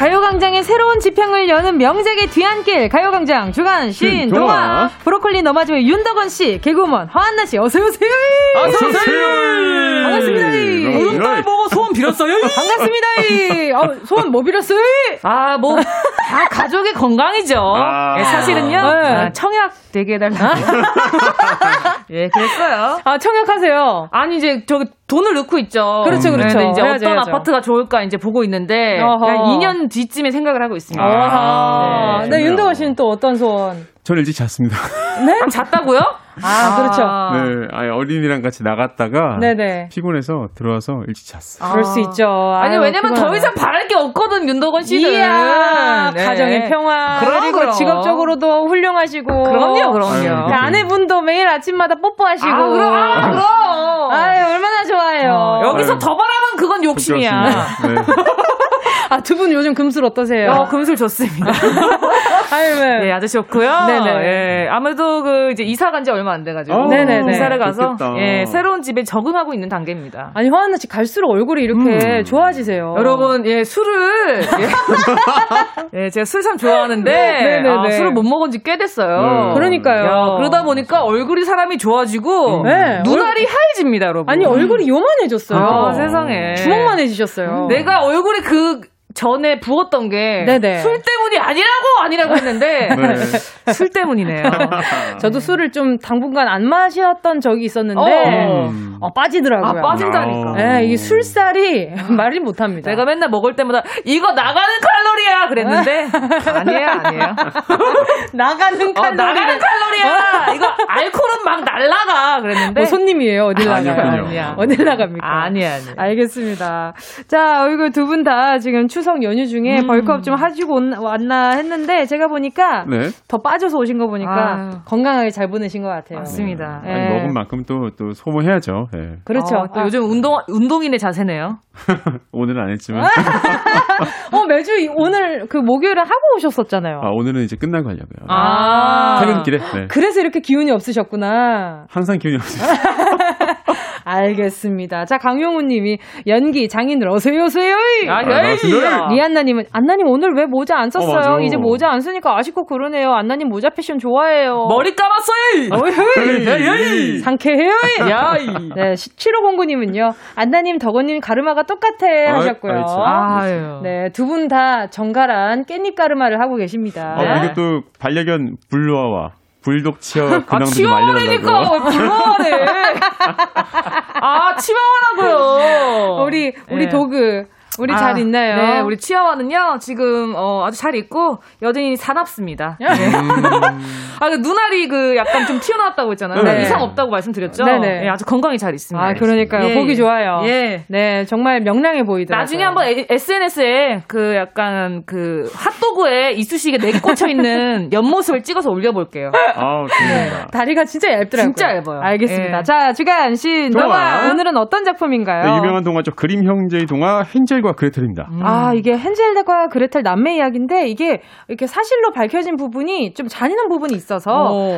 가요광장의 새로운 지평을 여는 명작의 뒤안길 가요광장 주간 신동화 브로콜리 너마저의 윤덕원 씨 개그우먼 허한나 씨 어서 오세요. 어서 오세요! 반갑습니다. 오른발 보고 소원 빌었어요! 반갑습니다. 어, 소원 뭐 빌었어요? 아, 뭐, 다 가족의 건강이죠. 아. 예, 사실은요, 네. 아, 청약 되게 해달라고. <laughs> 예, 그랬어요. 아 청약하세요. 아니, 이제, 저기, 돈을 넣고 있죠. 그렇죠, 그렇죠. 네, 이제 해야죠, 어떤 해야죠. 아파트가 좋을까 이제 보고 있는데, 어허. 그냥 2년 뒤쯤에 생각을 하고 있습니다. 아, 네. 네, 윤덕원 씨는 또 어떤 소원? 저는 일찍 잤습니다. 아, 잤다고요? 아, 그렇죠. 네, 아니, 어린이랑 같이 나갔다가 네네. 피곤해서 들어와서 일찍 잤어요. 그럴 수 있죠. 아니, 아유, 왜냐면 더. 이상 바랄 게 없거든, 윤덕원 씨는. 이야, 네. 가정의 평화. 그럼, 그리고 그럼. 직업적으로도 훌륭하시고. 그럼요, 그럼요. 아유, 그 아내분도 매일 아침마다 뽀뽀하시고. 아, 그럼, 아, 그럼. 아유, 얼마나 좋아요. 어, 여기서 아유. 더 바라면 그건 욕심이야. 네. <laughs> 아, 두 분 요즘 금술 어떠세요? 어, 금술 좋습니다. <laughs> 아유, 네. 예, 아주 좋고요. 네네. 예, 아무래도 그 이제 이사 간 지 얼마 안 돼가지고 어, 네네네. 이사를 가서 좋겠다. 예, 새로운 집에 적응하고 있는 단계입니다. 아니, 화한나 씨 갈수록 얼굴이 이렇게 좋아지세요. 여러분, 예, 술을, 예, <laughs> 예, 제가 술 참 좋아하는데, 네네네. 아, 술을 못 먹은 지 꽤 됐어요. 네. 그러니까요. 야, 그러다 보니까 얼굴이 사람이 좋아지고, 네. 눈알이 하얘집니다, 여러분. 아니, 얼굴이 요만해졌어요. 아, 세상에. 주먹만해지셨어요. 내가 얼굴이 그, 전에 부었던 게. 술 때문이 아니라고 아니라고 했는데 <laughs> 네. 술 때문이네요. <laughs> 저도 술을 좀 당분간 안 마셨던 적이 있었는데 어. 음. 어, 빠지더라고요. 아 빠진다니까. 어. 네, 이게 술살이 <laughs> 말이 못합니다. 내가 맨날 먹을 때마다 이거 나가는 칼로리야 그랬는데 아니에요 아니에요. 나가는 어, 칼로리. 나가는 칼로리야. 이거 알코올은 막 날라가 그랬는데 뭐 손님이에요. 어딜 아니요, 나가요? 어딜 나갑니까? 아니야 아니야. 알겠습니다. 자, 이거 두분 다 지금 추석 연휴 중에 음. 벌크업 좀 하시고 온- 왔나 했는데 제가 보니까 네. 더 빠져서 오신 거 보니까 아유. 건강하게 잘 보내신 것 같아요. 맞습니다. 네. 아니, 먹은 만큼 또, 또 소모해야죠. 예. 그렇죠. 어, 또 요즘 운동 운동인의 자세네요. <laughs> 오늘은 안 했지만. <laughs> 어, 매주 이- 오늘 그 목요일에 하고 오셨었잖아요. 아, 오늘은 이제 끝나고 하려고요. 아. 퇴근길에. 네. 그래서 이렇게 기운이 없으셨구나. 항상 기운이 없어요. <laughs> 알겠습니다. 자, 강용우 님이 연기 장인들 어서요, 어서요! 아, 아, 예. 맞습니다. 리안나 님은 안나 님 오늘 왜 모자 안 썼어요? 어. 이제 모자 안 쓰니까 아쉽고 그러네요. 안나 님 모자 패션 좋아해요. 머리 감았어요. 어이, 상쾌해요. 야. 네, 7509 님은요. 안나 님, 덕원 님 가르마가 똑같아 하셨고요. 아이, 참. 아유. 네, 두 분 다 정갈한 깻잎 가르마를 하고 계십니다. 어, 그리고 또 반려견 불루아와 불독 치어 아, 근황도 좀 알려달라고. 왜 불러와래? <laughs> 아, 치와와라고요. 우리, 우리 예. 도그, 우리 아, 잘 있나요? 네, 우리 치아와는요, 지금, 어, 아주 잘 있고, 여전히 사납습니다. 네. 아, 그 눈알이 그 약간 좀 튀어나왔다고 했잖아요. 네. 이상 없다고 말씀드렸죠? 네네. 네, 아주 건강히 잘 있습니다. 아, 그러니까요. 예, 보기 예. 좋아요. 예. 네, 정말 명랑해 보이더라고요. 나중에 한번 SNS에 그 약간 그 핫도그에 이쑤시개 네개 꽂혀 있는 <laughs> 옆모습을 찍어서 올려볼게요. 아우, 좋습니다. 다리가 진짜 얇더라고요. 진짜 얇아요. 알겠습니다. 예. 자, 주간 신. 동화 오늘은 어떤 작품인가요? 네, 유명한 동화죠. 그림 형제의 동화 헨젤 과 그레텔입니다. 아, 이게 헨젤과 그레텔 남매 이야기인데 이게 이렇게 사실로 밝혀진 부분이 좀 잔인한 부분이 있어서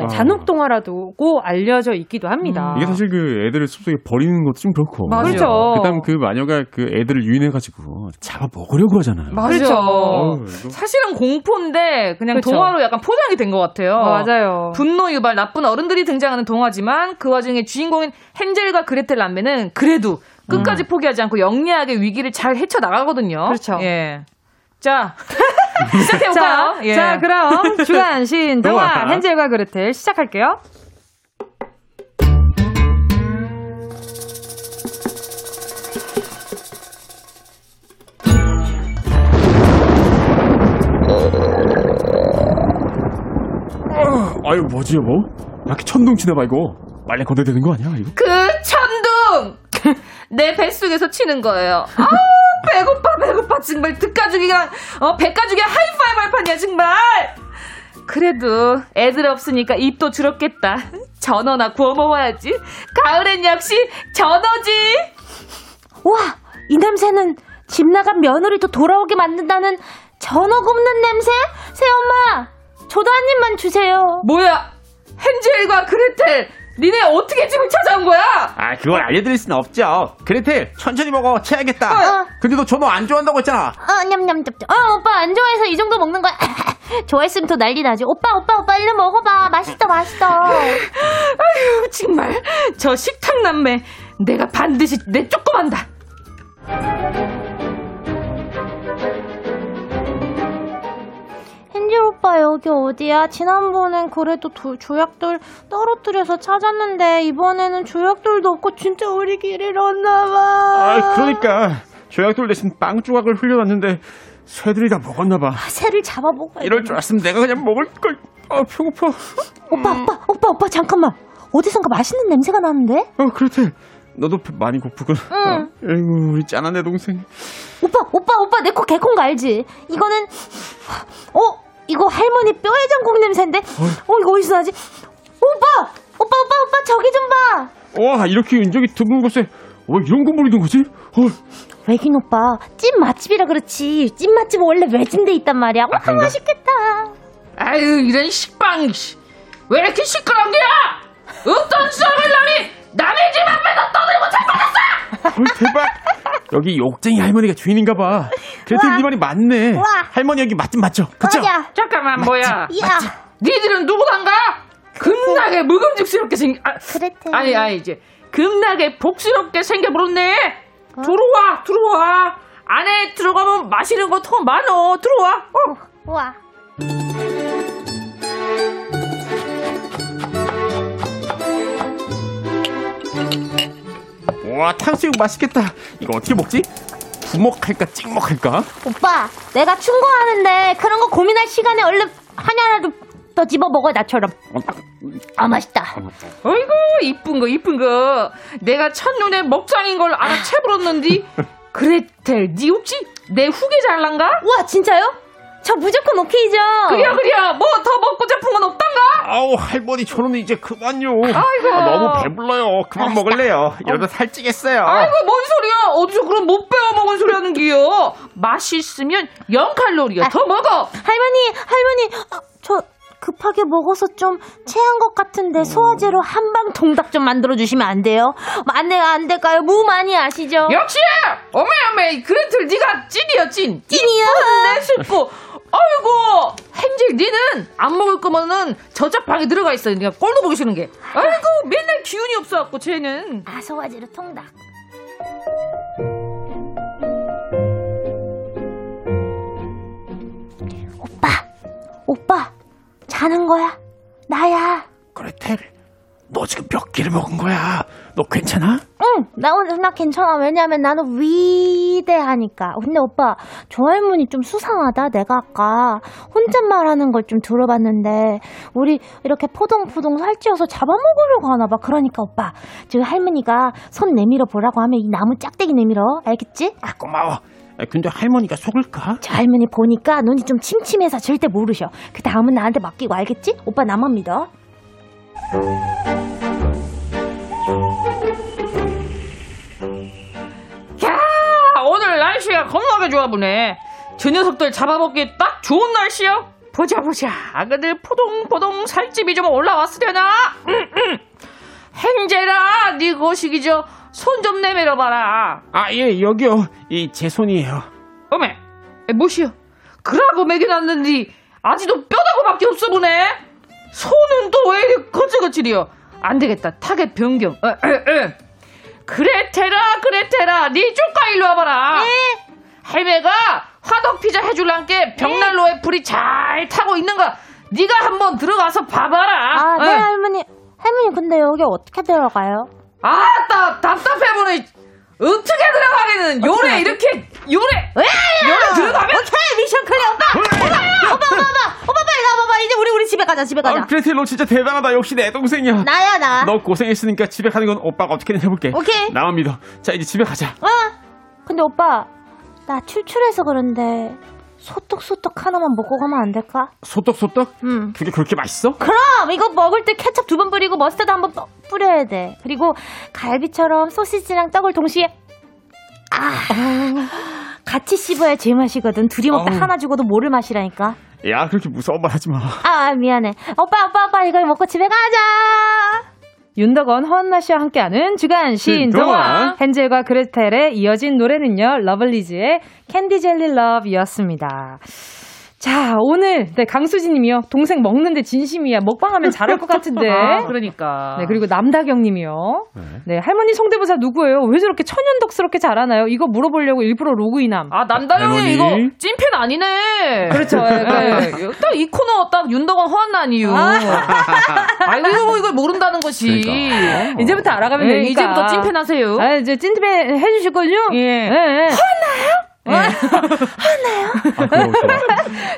오. 잔혹 동화라고 알려져 있기도 합니다. 이게 사실 그 애들을 숲속에 버리는 것도 좀 그렇고. 맞아요. 그렇죠. 그다음 그 마녀가 그 애들을 유인해 가지고 잡아 먹으려고 하잖아요. 맞아요. 그렇죠. 사실은 공포인데 그냥 그렇죠. 동화로 약간 포장이 된 것 같아요. 어, 맞아요. 분노 유발 나쁜 어른들이 등장하는 동화지만 그 와중에 주인공인 헨젤과 그레텔 남매는 그래도 끝까지 포기하지 않고 영리하게 위기를 잘 헤쳐 나가거든요. 그렇죠. 예. 자 <laughs> 시작해 자, 볼까요? 예. 자, 그럼 주간 신 <laughs> 동화 동화. 헨젤과 그레텔 시작할게요. 아유 뭐지 여보? 왜 이렇게 천둥 치나 봐 이거. 빨리 건너야 되는 거 아니야 이거? 그 천둥 내 뱃속에서 치는 거예요. 아우 배고파 배고파 정말 듣가죽이랑 어 배가죽이랑 하이파이브 할 판이야 정말. 그래도 애들 없으니까 입도 줄었겠다. 전어나 구워 먹어야지. 가을엔 역시 전어지. 와, 이 냄새는 집 나간 며느리 도 돌아오게 만든다는 전어 굽는 냄새? 새엄마, 저도 한 입만 주세요. 뭐야? 헨젤과 그레텔 니네 어떻게 집을 찾아온 거야? 아, 그걸 알려드릴 수는 없죠. 그레텔, 천천히 먹어. 체야겠다. 어. 근데 너 전어 안 좋아한다고 했잖아. 어, 냠냠냠. 어, 오빠 안 좋아해서 이 정도 먹는 거야. <laughs> 좋아했으면 더 난리 나지. 오빠, 오빠, 오빠, 일로 먹어봐. 맛있다, 맛있다. <laughs> 아유 정말 저 식탁 남매 내가 반드시 내 조그만다. 헨지 오빠 여기 어디야? 지난번엔 그래도 도, 조약돌 떨어뜨려서 찾았는데 이번에는 조약돌도 없고 진짜 우리 길 잃었나봐. 아 그러니까 조약돌 대신 빵 조각을 흘려놨는데 새들이 다 먹었나 봐. 새를 잡아먹어. 이럴 줄 알았으면 내가 그냥 먹을 걸. 아 배고파. 오빠, 오빠, 오빠, 오빠, 잠깐만. 어디선가 맛있는 냄새가 나는데? 어 그렇대. 너도 배 많이 고프군. 응. 어, 아이고 우리 짠한 내 동생. 오빠, 오빠, 오빠, 내 코 개콘 거 알지? 이거는, 어? 이거 할머니 뼈 해장국 냄새인데? 어, 이거 어디서 나지? 오빠! 오빠, 오빠, 오빠, 저기 좀 봐! 와 이렇게 인적이 드문 곳에 왜 이런 거 버리는 거지? 어, 외긴 오빠, 찐 맛집이라 그렇지. 찐 맛집은 원래 외진데 있단 말이야. 와, 그런가? 맛있겠다. 아유, 이런 식빵, 씨. 왜 이렇게 시끄러운 거야? 어떤 썩을 놈이 남의 집 앞에서 떠들고 자빠졌어! 헐, 대박! 여기 욕쟁이 할머니가 주인인가 봐. 그래도 우와. 네 말이 맞네. 우와. 할머니 여기 맛집 맞죠? 그쵸? 맞아. 잠깐만, 뭐야. 야, 니들은 누구단가? 금나게 먹음직스럽게 생기, 아, 그레텔. 아니, 아니, 이제. 금나게 복스럽게 생겨버렸네. 들어와, 들어와. 안에 들어가면 마시는 거 더 많어. 들어와. 어. 우와. 와, 탕수육 맛있겠다. 이거 어떻게 먹지? 부먹할까, 찍먹할까? 오빠, 내가 충고하는데 그런 거 고민할 시간에 얼른 하나라도 더 집어 먹어 나처럼. 아 맛있다. 어이구, 이쁜 거, 이쁜 거. 내가 첫눈에 먹장인 걸 알아채버렸는디. <laughs> 그레텔, 니 혹시 내 후계 잘난가? 우와 진짜요? 저 무조건 오케이죠. 그려, 그려. 뭐더 먹고 싶은 건 없단가? 아우, 할머니 저러면 이제 그만요. 아이고. 아, 너무 배불러요. 그만 먹을래요. 이러다 살찌겠어요. 아이고, 뭔 소리야. 어디서 그런 못 배워 먹은 소리 하는 기요. 맛있으면 0 칼로리야. 더 먹어. 할머니, 할머니, 아, 저 급하게 먹어서 좀 체한 것 같은데 소화제로 한방 통닭 좀 만들어 주시면 안 돼요? 안 돼요, 안 될까요? 무 많이 아시죠? 역시! 어메, 어메, 그레텔, 니가 찐이야, 찐. 찐이야. 내 슬퍼. 아이고, 행질, 니는 안 먹을 거면은 저쪽 방에 들어가 있어. 니가 꼴도 보기 싫은 게. 아이고, 맨날 기운이 없어갖고, 쟤는. 아, 소화제로 통닭. 오빠, 오빠, 자는 거야? 나야. 그레텔, 너 지금 몇 개를 먹은 거야? 너 괜찮아? 응, 나 오늘 나 괜찮아. 왜냐면 나는 위대하니까. 근데 오빠, 저 할머니 좀 수상하다. 내가 아까 혼잣말 하는 걸 좀 들어봤는데, 우리 이렇게 포동포동 살찌워서 잡아먹으려고 하나 봐. 그러니까 오빠, 지금 할머니가 손 내밀어 보라고 하면 이 나무 짝대기 내밀어. 알겠지? 아, 고마워. 아, 근데 할머니가 속을까? 저 할머니 보니까 눈이 좀 침침해서 절대 모르셔. 그 다음은 나한테 맡기고 알겠지? 오빠 나만 믿어. 날씨가 겁나게 좋아 보네. 저 녀석들 잡아먹기 딱 좋은 날씨야. 보자 보자. 아그들 포동포동 살집이 좀 올라왔으려나? 음, 음. 헨젤아 네 거시기 저 손 좀 내밀어 봐라. 아, 예, 여기요. 이 제 손이에요. 어메, 에, 뭐시여? 그라고 먹여놨는데 아직도 뼈다구밖에 없어 보네. 손은 또 왜 이렇게 거칠거칠이여? 안 되겠다. 타겟 변경. 어, 어, 어. 그레텔아, 그레텔아, 니 쪼까 일로 와봐라. 할매가 화덕 피자 해줄란께 벽난로에 불이 잘 타고 있는가? 네가 한번 들어가서 봐봐라. 아, 네, 어. 할머니. 할머니, 근데 여기 어떻게 들어가요? 아 따 답답해 보네. 어떻게 들어가기는 요래 이렇게 요래 요래 들어가면 오케이, mission clear, 오빠! 오빠! 오빠, 오빠, 오빠! 오빠, 빨리 가봐봐. 이제 우리, 우리 집에 가자, 집에 가자. 아, 그레텔 너 진짜 대단하다. 역시 내 동생이야. 나야, 나. 너 고생했으니까 집에 가는 건 오빠가 어떻게든 해볼게. 오케이. 나만 믿어. 자, 이제 집에 가자. 어? 근데 오빠, 나 출출해서 그런데 소떡소떡 하나만 먹고 가면 안 될까? 소떡소떡? 응. 그게 그렇게 맛있어? 그럼 이거 먹을 때 케첩 두 번 뿌리고 머스타드 한 번 뿌려야 돼. 그리고 갈비처럼 소시지랑 떡을 동시에 아 같이 씹어야 제맛이거든. 둘이 먹다 어우. 하나 죽어도 모를 맛이라니까. 야, 그렇게 무서운 말 하지 마. 아 미안해. 오빠 오빠 오빠 이걸 먹고 집에 가자. 윤덕원, 허은나 씨와 함께하는 주간. 신동화. 헨젤과 그레텔의 이어진 노래는요, 러블리즈의 Candy Jelly Love였습니다. 자, 오늘, 네, 강수진 님이요. 동생 먹는데 진심이야. 먹방하면 잘할 것 같은데. <laughs> 아, 그러니까 네, 그리고 남다경 님이요. 네, 할머니 성대모사 누구예요? 왜 저렇게 천연덕스럽게 잘하나요? 이거 물어보려고 일부러 로그인함. 아 남다영이 할머니. 이거 찐팬 아니네. 그렇죠. 네. 딱이 코너 딱 윤덕원 허한나 이유. 아 <laughs> 이거 이걸 모른다는 것이. 그러니까. 이제부터 알아가면 네, 되니까. 이제부터 찐팬 하세요. 아, 이제 찐팬 해주실 걸요? 예. 네. 아, 좋아.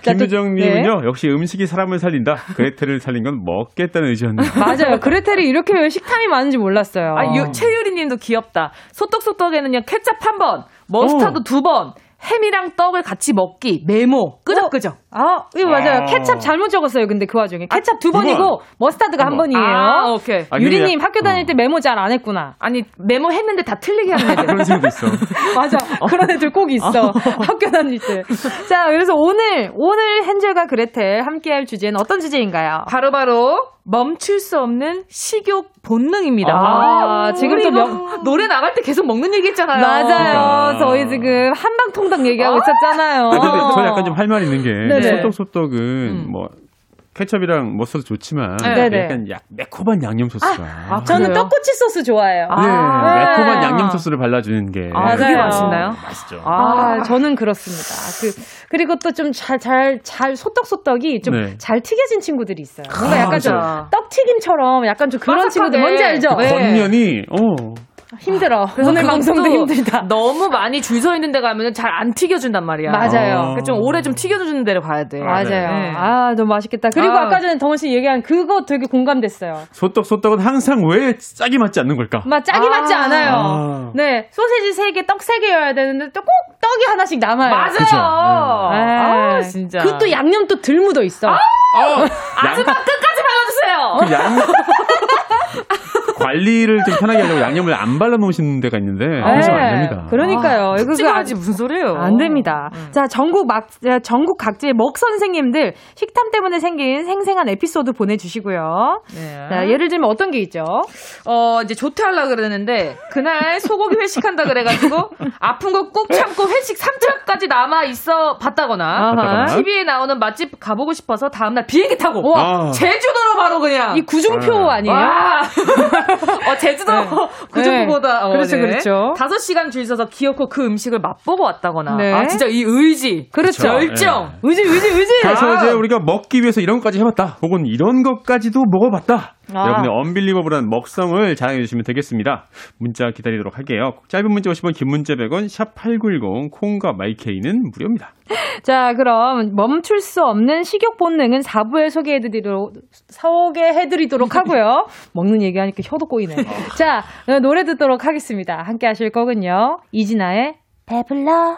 자, 또- 김유정님은요, 역시 음식이 사람을 살린다. 그레텔을 살린 건 먹겠다는 의지였네요. <laughs> 맞아요. 그레텔이 이렇게 왜 식탐이 많은지 몰랐어요. 아, 유, 최유리 님도 귀엽다. 소떡소떡에는 요, 케첩 한 번, 머스타드 어. 두 번, 햄이랑 떡을 같이 먹기 메모 끄적끄적. 아, 이거 맞아요. 아. 케찹 잘못 적었어요. 근데 그 와중에 케찹 두두 번. 번이고 머스타드가 한 번. 번이에요. 아, 오케이. 아, 유리님 약- 학교 다닐 때 메모 잘 안 했구나. 아니 메모 했는데 다 틀리게 하는 애들. 그런 친구도 있어. <laughs> 맞아. 그런 애들 꼭 있어. <laughs> 학교 다닐 때. 자, 그래서 오늘, 오늘 헨젤과 그레텔 함께할 주제는 어떤 주제인가요? 바로 바로 멈출 수 없는 식욕 본능입니다. 아, 지금 우리 또 명- 노래 나갈 때 계속 먹는 얘기 했잖아요. 맞아요. 그러니까. 저희 지금 한방통닭 얘기하고 있었잖아요. 아, 근데 저 약간 좀 할 말 있는 게 네네. 소떡소떡은 음. 뭐 케첩이랑 머스타드 좋지만 네네. 약간 약 매콤한 양념 소스가 아, 저는 그래요? 떡꼬치 소스 좋아해요. 아. 네, 네. 매콤한 양념 소스를 발라주는 게 아, 그게 맞아요. 맛있나요? 맛있죠. 아, 저는 그렇습니다. 그, 그리고 또 좀 잘, 잘, 잘, 소떡소떡이 좀 네. 잘 튀겨진 친구들이 있어요. 뭔가 아, 약간 좀 맞아. 떡튀김처럼 약간 좀 그런 바삭하게. 친구들 뭔지 알죠? 네. 겉면이 어 힘들어. 그래서 오늘 방송도 힘들다. 너무 많이 줄 서 있는 데 가면은 잘 안 튀겨준단 말이야. 맞아요. 그러니까 좀 오래 좀 튀겨주는 데를 가야 돼. 맞아요. 네. 아, 너무 맛있겠다. 그리고 아. 아. 까 전에 덩원 씨 얘기한 그거 되게 공감됐어요. 소떡 소떡은 항상 왜 짝이 맞지 않는 걸까? 막 짝이 아. 맞지 않아요. 아. 네, 소세지 3개, 떡 3개여야 되는데 또 꼭 떡이 하나씩 남아요. 맞아요. 그쵸. 아, 네. 진짜. 그것도 양념 또 들 묻어 있어. 아줌마 끝까지 발라주세요. 그 양... 관리를 좀 편하게 하려고 양념을 안 발라 놓으시는 데가 있는데 그러시면 안 됩니다. 네. 그러니까요. 아, 이거 그 찍어야지 무슨 소리예요? 안 됩니다. 음. 자, 전국 막, 자, 전국 각지의 먹 선생님들 식탐 때문에 생긴 생생한 에피소드 보내주시고요. 네. 자, 예를 들면 어떤 게 있죠? 어, 이제 조퇴하려고 그러는데, 그날 소고기 회식한다 그래가지고, <laughs> 아픈 거 꾹 참고 회식 3차까지 남아 있어 봤다거나, 아하. TV에 나오는 맛집 가보고 싶어서 다음날 비행기 타고, 아. 제주도로 바로 그냥. 이 구중표 아. 아니에요? <laughs> 와. 어, 제주도 네. 그 정도보다. 어, 그렇죠, 그렇죠. 5시간 줄 서서 기어코 그 음식을 맛보고 왔다거나. 네. 아, 진짜 이 의지. 그렇죠. 열정. 의지, 의지, 의지! 그래서 아. 이제 우리가 먹기 위해서 이런 것까지 해봤다. 혹은 이런 것까지도 먹어봤다. 아. 여러분의 언빌리버블한 먹성을 자랑해 주시면 되겠습니다. 문자 기다리도록 할게요. 짧은 문자 50원, 긴 문자 100원, 샵 8910, 콩과 마이케이는 무료입니다. <laughs> 자, 그럼 멈출 수 없는 식욕 본능은 4부에 소개해 드리도록, 소개해 드리도록 <laughs> 하고요. 먹는 얘기 하니까 혀도 꼬이네. 자, 어, 노래 듣도록 하겠습니다. 함께 하실 거군요. 이진아의 배불러.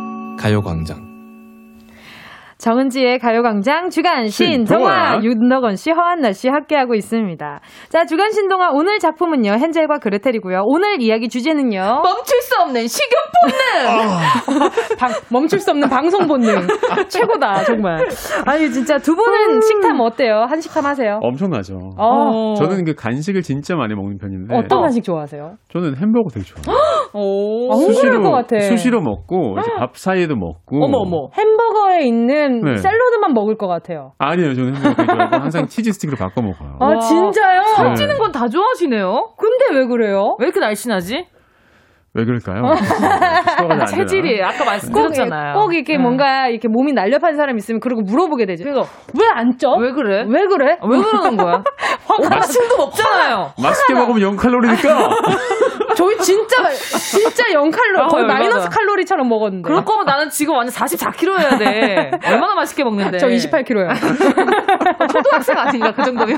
가요광장. 정은지의 가요광장 주간 신동화 신동화. 윤덕원 씨, 허한나 씨 함께하고 있습니다. 자, 주간 신동화 오늘 작품은요 헨젤과 그레텔이고요. 오늘 이야기 주제는요 멈출 수 없는 식욕 본능! <laughs> 방- 멈출 수 없는 방송 본능 최고다 정말. 아니 진짜 두 분은 식탐 어때요? 한식탐 하세요? 엄청나죠. 어. 저는 그 간식을 진짜 많이 먹는 편인데 어떤 한식 좋아하세요? 저는 햄버거 되게 좋아해요. <gasps> 아, 흥분할 것 같아. 수시로 먹고 이제 <gasps> 밥 사이에도 먹고 어머, 어머. 햄버거에 있는 네. 샐러드만 먹을 것 같아요. 아니에요. 저는 항상 치즈 스틱으로 바꿔 먹어요. 아 진짜요? 살찌는 건 다 좋아하시네요? 근데 왜 그래요? 왜 이렇게 날씬하지? 왜 그럴까요? <laughs> 체질이 아까 꼭, 말씀드렸잖아요. 꼭 이렇게 응. 뭔가 이렇게 몸이 날렵한 사람 있으면 그러고 물어보게 되죠. 그래서 왜 안 쪄? 왜 그래? 왜 그래? 왜 그러는 거야? <laughs> 술도 먹잖아요. <laughs> 맛있게 먹으면 0칼로리니까 저희 진짜 진짜 0칼로리 거의 어, 마이너스 맞아. 칼로리처럼 먹었는데. 그럴 거면 나는 지금 완전 44kg 해야 돼. 얼마나 맛있게 먹는데. 저 28kg요. 초등학생 아닌가 그 정도면?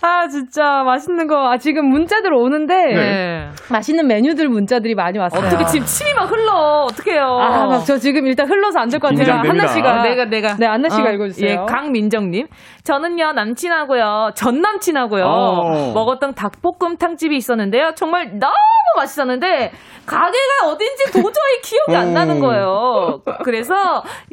아 진짜 맛있는 거 아, 지금 문자들 오는데 네. 맛있는 메뉴들 문자들이 많이 왔어요. 어떻게 지금 침이 막 흘러? 어떡해요. 아, 막 저 지금 일단 흘러서 안 될 것 같아요. 한나 씨가 내가 내가 네, 안나 씨가 어, 읽어주세요. 예, 강민정님. 저는요 남친하고요 전 남친하고요 어. 먹었던 닭볶음탕 집이 있었는데요. 정말 너무 맛있었는데 가게가 어딘지 도저히 기억이 안 나는 거예요. 그래서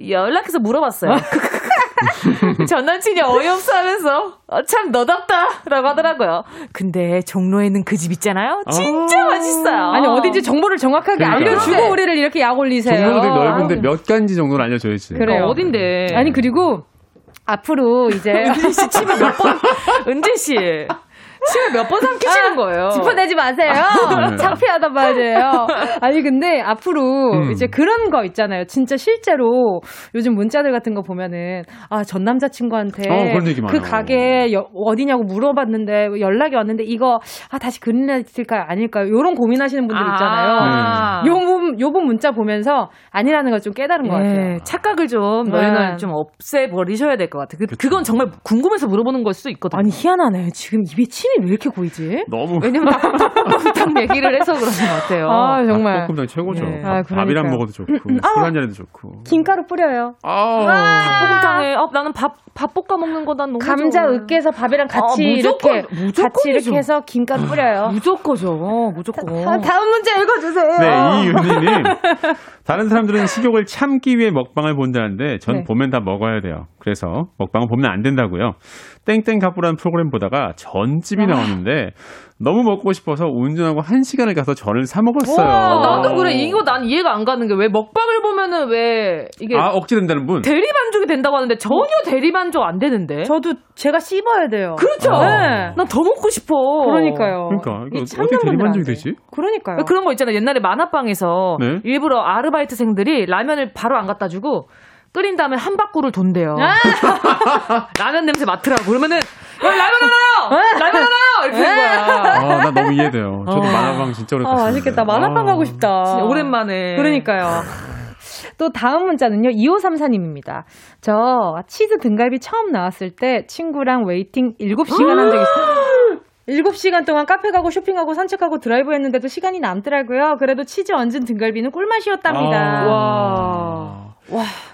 연락해서 물어봤어요. <laughs> 전 남친이 어이없어 하면서 어, 참 너답다 라고 하더라고요. 근데 종로에는 그 집 있잖아요. 진짜 아. 맛있어요. 아니 어딘지 정보를 정확하게 그러니까. 알려주고 네. 우리를 이렇게 약 올리세요. 종로도 되게 넓은데. 몇 간지 정도는 알려줘야지. 그래요. 어, 어딘데? 아니 그리고 앞으로 이제 <laughs> 은진 씨 침을 몇 번? <laughs> 은진 씨. 침을 몇 번 삼키시는 거예요? 짚어내지 마세요. 네. <laughs> 창피하단 말이에요. 아니, 근데 앞으로 음. 이제 그런 거 있잖아요. 진짜 실제로 요즘 문자들 같은 거 보면은, 아, 전 남자 친구한테 어, 그런 얘기 많아요. 그 가게 여- 어디냐고 물어봤는데 연락이 왔는데 이거, 아, 다시 그린라이트일까요? 아닐까요? 요런 고민하시는 분들 있잖아요. 아. 요 분, 요분 문자 보면서 아니라는 걸 좀 깨달은 것 같아요. 예, 착각을 좀 네. 너희는 좀 없애 버리셔야 될 것 같아. 그, 그건 정말 궁금해서 물어보는 걸 수도 있거든. 아니, 희한하네. 지금 입에 침이 왜 이렇게 고이지? 너무 왜냐면 닭볶음탕 얘기를 해서 그런 것 같아요. 아, 정말. 볶음탕 최고죠. 예. 아, 밥이랑 그러니까요. 먹어도 좋고 아. 술 한잔해도 좋고. 김가루 뿌려요. 아. 닭볶음탕에 어, 나는 밥, 밥 볶아 먹는 거 난 너무 감자 좋아해. 으깨서 밥이랑 같이 아, 무조건, 이렇게 같이 무조건이죠. 이렇게 해서 김가루 뿌려요. 무조건이죠. 무조건. 아, 다음 문제 읽어주세요. 네, 이 은희님. 다른 사람들은 식욕을 참기 위해 먹방을 본다는데 전 네. 보면 다 먹어야 돼요. 그래서 먹방은 보면 안 된다고요. 땡땡 가부라는 프로그램 보다가 전집이 나왔는데 너무 먹고 싶어서 운전하고 한 시간을 가서 전을 사 먹었어요. 와, 나도 그래. 이거 난 이해가 안 가는 게 왜 먹방을 보면은 왜 이게 아 억지 된다는 분. 대리만족이 된다고 하는데 전혀 대리만족 안 되는데. 저도 제가 씹어야 돼요. 그렇죠. 네. 난더 먹고 싶어. 그러니까요. 그러니까 이거 이 어떻게 참견분들한테. 대리만족이 되지? 그러니까요. 그런 거 있잖아요. 옛날에 만화방에서 네. 일부러 아르바이트생들이 라면을 바로 안 갖다 주고 끓인 다음에 한 바구를 돈대요. 아! <laughs> 라면 냄새 맡으라고. 그러면은 야, 라면 하나요! 라면 하나요! 이렇게 하는 거야. 아, 나 너무 이해돼요. 저도 어. 만화방 진짜 오래 아, 갔어요. 맛있겠다. 만화방 가고 싶다. 진짜 오랜만에. 그러니까요. 또 다음 문자는요, 2534님입니다. 저 치즈 등갈비 처음 나왔을 때 친구랑 웨이팅 7시간 한 적이 있어요. 7시간 동안 카페 가고 쇼핑하고 산책하고 드라이브 했는데도 시간이 남더라고요. 그래도 치즈 얹은 등갈비는 꿀맛이었답니다. 아.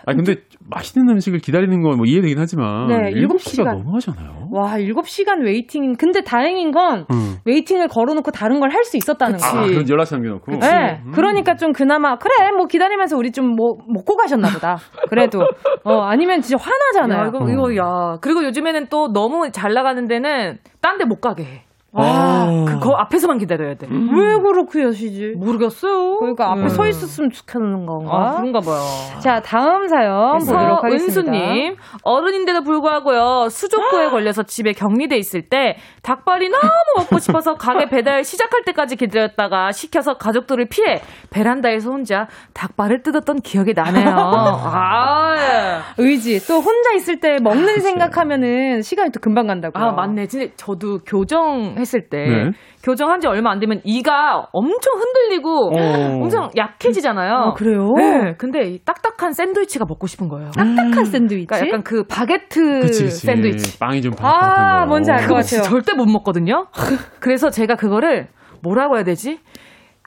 와. 와. 아 근데 맛있는 음식을 기다리는 건 뭐 이해되긴 하지만 네, 7시가 7시간. 너무 하잖아요. 와, 7시간 웨이팅. 근데 다행인 건 음. 웨이팅을 걸어 놓고 다른 걸 할 수 있었다는 그치. 거. 아, 그런 연락 남겨 놓고. 네, 그러니까 좀 그나마 그래 뭐 기다리면서 우리 좀 뭐 먹고 가셨나 보다. 그래도 어 아니면 진짜 화나잖아요. 야, 이거, 이거, 야. 그리고 요즘에는 또 너무 잘 나가는 데는 딴 데 못 가게 해. 아, 그, 거 앞에서만 기다려야 돼. 왜 그렇게 하시지? 모르겠어요. 그러니까 앞에 음. 서 있었으면 좋겠는 건가? 아, 그런가 봐요. 자, 다음 사연 보도록 하겠습니다. 은수님, 어른인데도 불구하고요, 수족도에 걸려서 집에 격리돼 있을 때, 닭발이 너무 먹고 싶어서 가게 배달 시작할 때까지 기다렸다가 시켜서 가족들을 피해 베란다에서 혼자 닭발을 뜯었던 기억이 나네요. <laughs> 아, 예. 의지. 또 혼자 있을 때 먹는 생각하면은 시간이 또 금방 간다고요. 아, 맞네. 진짜 저도 교정 했을 때, 네. 교정한 지 얼마 안 되면 이가 엄청 흔들리고, 어. 엄청 약해지잖아요. 아, 그래요? 네. 근데 이 딱딱한 샌드위치가 먹고 싶은 거예요. 딱딱한 샌드위치. 그러니까 약간 그 바게트 그치, 그치. 샌드위치. 빵이 좀 아, 바삭한 거. 뭔지 알것 그거 같아요. 절대 못 먹거든요. <laughs> 그래서 제가 그거를 뭐라고 해야 되지?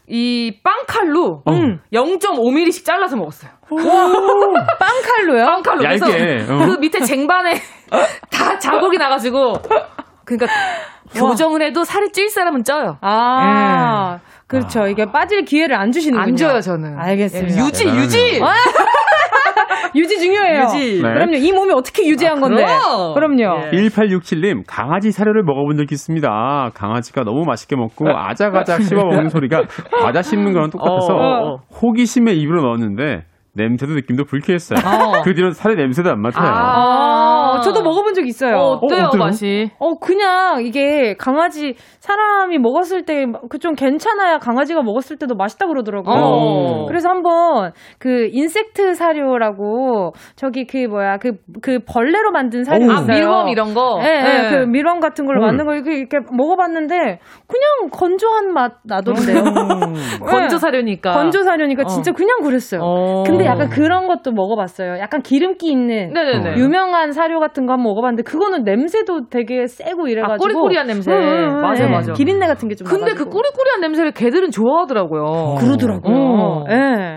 이 빵칼로 어. 음, 0.5mm씩 잘라서 먹었어요. 빵칼로요? 빵칼로. 그래서 얇게, 어. 그 밑에 쟁반에 <laughs> 다 자국이 나가지고 그러니까 교정을 해도 살이 찔 사람은 쪄요. 아, 그렇죠. 이게 빠질 기회를 안 주시는군요. 안 줘요 저는. 알겠습니다. 예, 유지 대단하네요. 유지. <laughs> 유지 중요해요. 유지. 네. 그럼요. 이 몸이 어떻게 유지한 건데. 그럼. 그럼요. 예. 1867님, 강아지 사료를 먹어본 적이 있습니다. 강아지가 너무 맛있게 먹고 아작아작 <laughs> 씹어 먹는 소리가 과자 씹는 거랑 똑같아서 어, 어. 호기심에 입으로 넣었는데 냄새도 느낌도 불쾌했어요. 어. 그 뒤로는 살의 냄새도 안 맡아요. 아, 저도 먹어본 적 있어요. 어, 어때요 어? 맛이? 어, 그냥 이게 강아지, 사람이 먹었을 때, 그 좀 괜찮아야 강아지가 먹었을 때도 맛있다 그러더라고요. 어. 그래서 한번 그 인섹트 사료라고, 저기 그 뭐야, 그, 그 벌레로 만든 사료 어. 아 있어요. 밀웜 이런 거. 예, 예, 네. 그 밀웜 같은 걸로 음. 만든 거 이렇게, 이렇게 먹어봤는데, 그냥 건조한 맛 나던데요. 건조 사료니까. 건조 사료니까 어. 진짜 그냥 그랬어요. 어. 근데 약간 그런 것도 먹어봤어요. 약간 기름기 있는 네네네. 유명한 사료 같은 거 한번 먹어봤는데 그거는 냄새도 되게 세고 이래가지고 아, 꼬리꼬리한 냄새. 응, 응, 응, 맞아, 네. 맞아. 비린내 같은 게 좀 근데 그 나가지고. 꾸리꾸리한 냄새를 개들은 좋아하더라고요. 그러더라고요. 어. 예.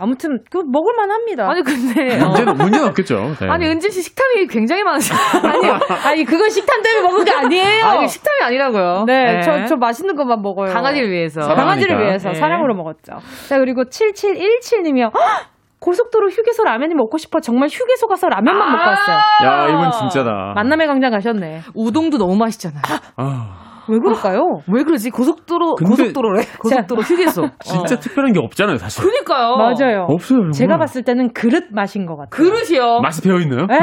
아무튼 그 먹을만 합니다. 아니 근데 어. <laughs> 문제는, 문제는 없겠죠. 네. 아니 은진 씨 식탐이 굉장히 많으시죠. <laughs> 아니, 아니 그건 식탐 때문에 먹은 게 아니에요. 아니 식탐이 아니라고요. 네, 저, 저 맛있는 것만 먹어요. 강아지를 위해서. 사랑하니까. 강아지를 위해서 네. 사랑으로 먹었죠. 자, 그리고 7717님이요. 고속도로 휴게소 라면이 먹고 싶어 정말 휴게소 가서 라면만 먹고 왔어요. 야, 이분 진짜다. 만남의 광장 가셨네. 우동도 너무 맛있잖아요. 아, 왜 그럴까요? 왜 그러지? 고속도로, 근데- 고속도로래. 고속도로 휴게소. <laughs> 진짜 특별한 게 없잖아요, 사실. 그니까요. 맞아요. 없어요. 정말. 제가 봤을 때는 그릇 맛인 것 같아요. 그릇이요. 맛이 배어 있나요? 네.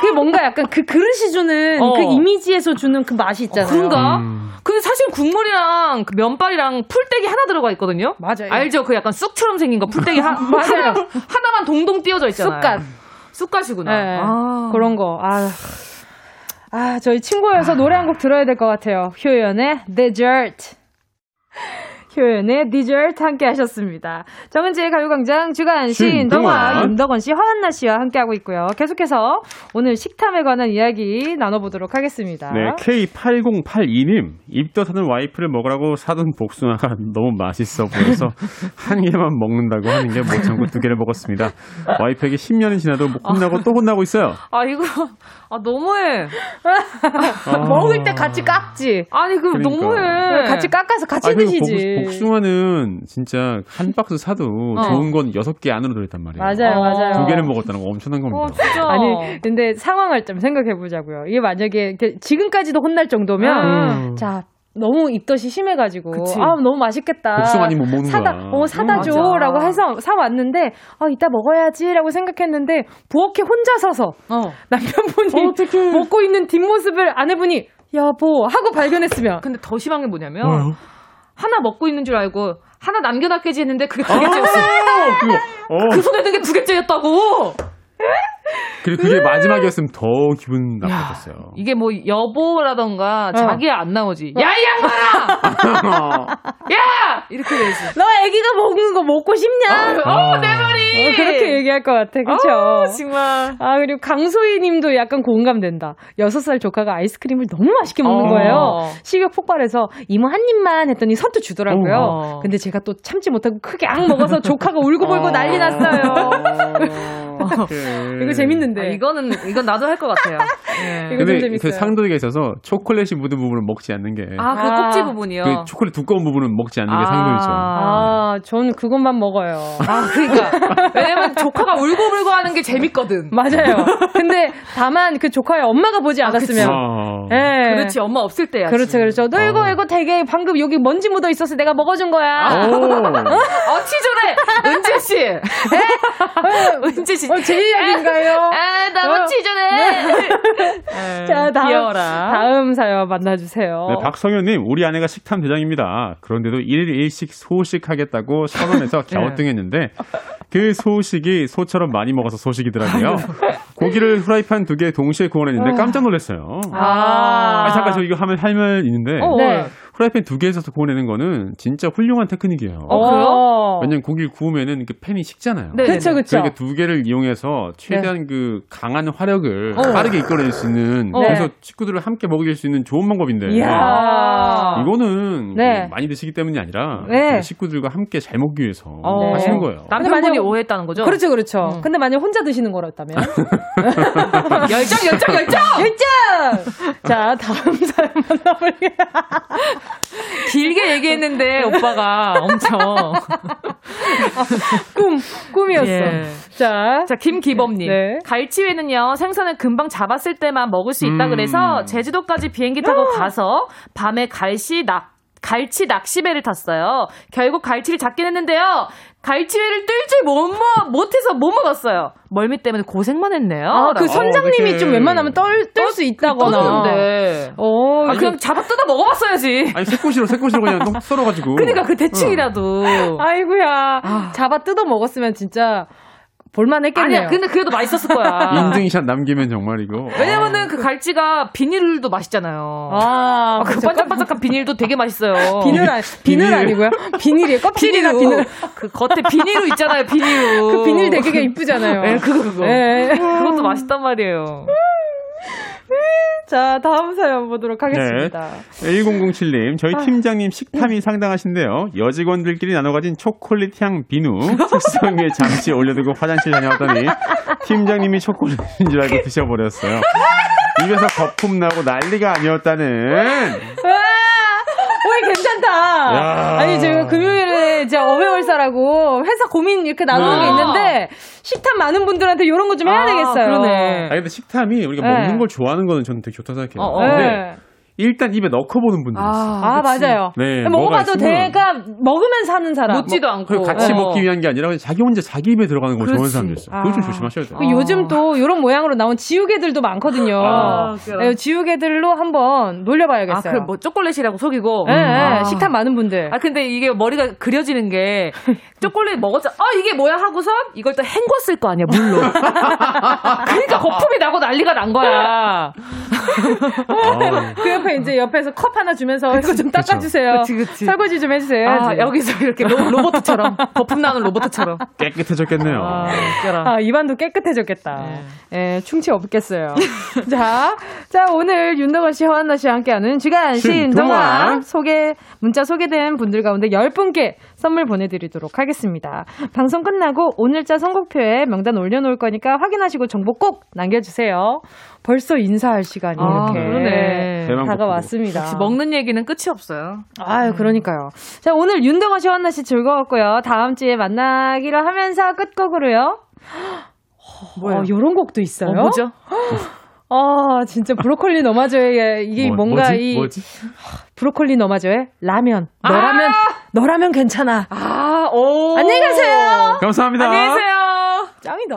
그게 뭔가 약간 그 그릇이 주는 어. 그 이미지에서 주는 그 맛이 있잖아요. 그런가? 음. 근데 사실 국물이랑 그 면발이랑 풀떼기 하나 들어가 있거든요. 맞아요. 알죠? 그 약간 쑥처럼 생긴 거 풀떼기 하, <laughs> 맞아요. 하나만 동동 띄어져 있잖아요. 쑥갓. 쑥갓이구나. 네. 아. 그런 거. 아. 아, 저희 친구여서 노래 한 곡 들어야 될 것 같아요. 효연의 Dessert. 효연의 Dessert 함께 하셨습니다. 정은지의 가요광장 주간 시인 동화 신동화. 윤덕원 씨, 허한나 씨와 함께하고 있고요. 계속해서 오늘 식탐에 관한 이야기 나눠보도록 하겠습니다. 네, K8082님. 입덧 하는 와이프를 먹으라고 사둔 복숭아가 <laughs> 너무 맛있어 보여서 <laughs> 한 개만 먹는다고 하는 게 못 참고 두 개를 먹었습니다. 와이프에게 10년이 지나도 뭐 혼나고 또 혼나고 있어요. 아, 이거, 아, 너무해. 아. <laughs> 먹을 때 같이 깎지. 아니, 그 그러니까. 너무해. 같이 깎아서 같이 아, 그리고 드시지. 복, 복숭아는 진짜 한 박스 사도 어. 좋은 건 여섯 개 안으로 들어있단 말이에요. 맞아요, 맞아요. 두 개를 먹었다는 거 엄청난 겁니다. 어, 진짜. 아니, 근데 상황을 좀 생각해 보자고요. 이게 만약에 지금까지도 혼날 정도면, 음. 자, 너무 입덧이 심해가지고, 그치. 아, 너무 맛있겠다. 복숭아 아니면 못 먹는 사다, 거야. 어, 사다 음, 줘. 맞아. 라고 해서 사 왔는데, 아, 이따 먹어야지라고 생각했는데, 부엌에 혼자 서서 어. 남편분이 먹고 있는 뒷모습을 아내분이, 여보, 하고 발견했으면. 근데 더 심한 게 뭐냐면, 뭐요? 하나 먹고 있는 줄 알고, 하나 남겨놨겠지 했는데 그게 두 아, 개째였어. 그거. 어. 그 손에 든 게 두 개째였다고! 그리고 그게 마지막이었으면 더 기분 나빴겠어요. 이게 뭐 여보라던가 어. 자기야 안 나오지. 야, 이 양반아! <laughs> 야! 이렇게 되지. 너 애기가 먹는 거 먹고 싶냐? 어, 내 말이! 어, 그렇게 얘기할 것 같아. 그쵸? 어, 정말. 아, 그리고 강소희 님도 약간 공감된다. 6살 조카가 아이스크림을 너무 맛있게 먹는 어. 거예요. 식욕 폭발해서 이모 한 입만 했더니 선뜻 주더라고요. 어. 근데 제가 또 참지 못하고 크게 악 먹어서 조카가 울고불고 난리 났어요. <laughs> 이거 재밌는데. 아, 이거는, 이건 나도 할 것 같아요. 예. <laughs> 이거 좀 근데 재밌어요. 그 상도이가 있어서 초콜릿이 묻은 부분은 먹지 않는 게. 아, 그 아. 꼭지 부분이요. 그 초콜릿 두꺼운 부분은 먹지 않는 게 상도이죠. 아, 저는 그것만 먹어요. 아, 그러니까. 왜냐면 조카가 울고불고 하는 게 재밌거든. <laughs> 맞아요. 근데 다만 그 조카의 엄마가 보지 않았으면. 아. 예. 그렇지, 엄마 없을 때야. 그렇죠, 그렇죠. 너 이거, 이거 되게 방금 여기 먼지 묻어 있어서 내가 먹어준 거야. 오. 어, 치졸해! 은지 씨! 에? 은지 씨. 어, 제 이야기인가요? 아, 너무 어. 치졸해! <laughs> 자, 다음, 귀여워라. 다음 사연 만나주세요. 네, 박성현님, 우리 아내가 식탐 대장입니다. 그런데도 일일씩 소식 하겠다고 선언해서 <laughs> 갸우뚱했는데, 그 소식이 소처럼 많이 먹어서 소식이더라고요. 고기를 후라이팬 두 개 동시에 구워냈는데 깜짝 놀랐어요. 아. 아, 잠깐 저 이거 하면 할말 있는데, 어, 네. 후라이팬 두 개에서 구워내는 거는 진짜 훌륭한 테크닉이에요. 어, 그래요? 왜냐면 고기를 구우면은 그 팬이 식잖아요. 네. 그쵸, 그쵸. 그러니까 두 개를 이용해서 최대한 그 강한 화력을 빠르게 이끌어낼 수 있는 어. 그래서 식구들을 함께 먹일 수 있는 좋은 방법인데 이야. 이거는 네. 뭐 많이 드시기 때문이 아니라 네. 그 식구들과 함께 잘 먹기 위해서 어. 하시는 거예요. 남편분이 만약- 오해했다는 거죠? 그렇죠, 그렇죠. 근데 만약 혼자 드시는 거였다면? <laughs> 열정, 열정, 열정! <laughs> 열정! 자, 다음 사연 만나볼게요. 길게 얘기했는데, 오빠가 엄청. <laughs> 꿈, 꿈이었어. 예. 자, 자, 김기범님. 네. 갈치회는요, 생선을 금방 잡았을 때만 먹을 수 있다 음. 그래서 제주도까지 비행기 타고 가서 밤에 갈치 낙, 갈치 낚시배를 탔어요. 결국 갈치를 잡긴 했는데요. 갈치회를 뜰 줄 못, 먹- 못해서 못 먹었어요. 멀미 때문에 고생만 했네요. 아, 그. 선장님이 어떡해. 좀 웬만하면 떨, 뜰 수 있다거나. 떴는데. 어, 아, 그냥 잡아 뜯어 먹어봤어야지. 아니 새꼬시로 새꼬시로 그냥 똥 썰어가지고. 그러니까 그 대충이라도. 아이고야. 잡아 뜯어 먹었으면 진짜 볼만했겠네요. 아니야, 근데 그래도 맛있었을 거야. <laughs> 인증샷 남기면 정말 이거. 왜냐면은 그 갈치가 비닐도 맛있잖아요. 아, 아, 그. 반짝반짝한 비닐도 되게 맛있어요. 비늘, 아, 비늘 비닐. 아니고요? 비닐이에요. <laughs> 껍질이나. 비늘. 그 겉에 비닐로 있잖아요, 비닐로. 그 비닐 되게 이쁘잖아요. 예, 그거, 그거. 예. 그것도 맛있단 말이에요. 자, 다음 사연 보도록 하겠습니다. 1007님, 저희 팀장님 식탐이 상당하신데요. 여직원들끼리 나눠 가진 초콜릿 향 비누 책상 위에 <laughs> 잠시 올려두고 화장실 다녀왔더니 팀장님이 초콜릿인 줄 알고 드셔버렸어요. 입에서 거품 나고 난리가 아니었다는. 오이 괜찮다. 야. 아니 제가 금요일에 이제 어회월사라고 회사 고민 이렇게 나누는 게 아. 있는데 식탐 많은 분들한테 이런 거 좀 해야 아, 되겠어요. 그러네. 아 근데 식탐이 우리가 네. 먹는 걸 좋아하는 거는 저는 되게 좋다 생각해요. 어, 어. 근데 네. 일단 입에 넣고 보는 분들 있어요. 아, 맞아요. 네, 먹어봐도 뭐가 있으면 돼가 먹으면 사는 사람. 묻지도 않고. 그걸 같이 어. 먹기 위한 게 아니라 자기 혼자 자기 입에 들어가는 걸 좋아하는. 사람도 있어요. 그거 좀 아. 조심하셔야 돼요. 그 요즘 또 이런 모양으로 나온 지우개들도 많거든요. 아. 네, 지우개들로 한번 아, 놀려봐야겠어요. 그뭐 초콜릿이라고 속이고. 예, 예, 아. 식탐 많은 분들. 아 근데 이게 머리가 그려지는 게 <laughs> 초콜릿 먹었자 아 이게 뭐야 하고선 이걸 또 헹궜을 거 아니야 물로. <laughs> 그러니까 거품이 나고 난리가 난 거야. <laughs> 그 옆에 이제 옆에서 컵 하나 주면서 이거 좀 닦아주세요. 그치, 그치. 설거지 좀 해주세요. 아. 여기서 이렇게 로, 로봇처럼 거품 나는 로봇처럼. <laughs> 깨끗해졌겠네요. 아. 아, 입안도 깨끗해졌겠다. 예, 충치 없겠어요. <laughs> 자, 자, 오늘 윤덕원 씨, 허한나 씨와 함께하는 주간. 신동화 소개, 문자 소개된 분들 가운데 10분께 선물 보내드리도록 하겠습니다. 방송 끝나고 오늘자 선곡표에 명단 올려놓을 거니까 확인하시고 정보 꼭 남겨주세요. 벌써 인사할 시간이 아, 이렇게 다가왔습니다. 역시 먹는 얘기는 끝이 없어요. 아유, 그러니까요. 자, 오늘 윤동원 씨, 한나 씨 즐거웠고요. 다음 주에 만나기로 하면서 끝곡으로요. <gasps> 뭐예요? 어, 요런 곡도 있어요. 어, 뭐죠? 아, <gasps> 진짜 브로콜리 너마저의 이게 뭐, 뭔가 뭐지? 이 뭐지? <sighs> 브로콜리 너마저의 라면. 너라면 너라면 괜찮아. 아, 오. 안녕히 가세요. 감사합니다. 안녕히 계세요. 짱이다.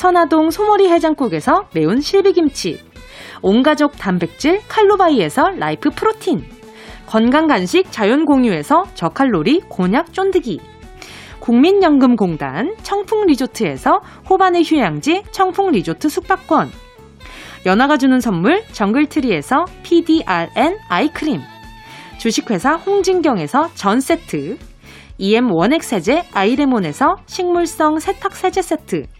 선화동 소머리 해장국에서 매운 실비김치. 온가족 단백질 칼로바이에서 라이프 프로틴. 건강간식 자연공유에서 저칼로리 곤약 쫀득이. 국민연금공단 청풍리조트에서 호반의 휴양지 청풍리조트 숙박권. 연아가 주는 선물 정글트리에서 PDRN 아이크림. 주식회사 홍진경에서 전세트. EM 원액 세제 아이레몬에서 식물성 세탁 세제 세트.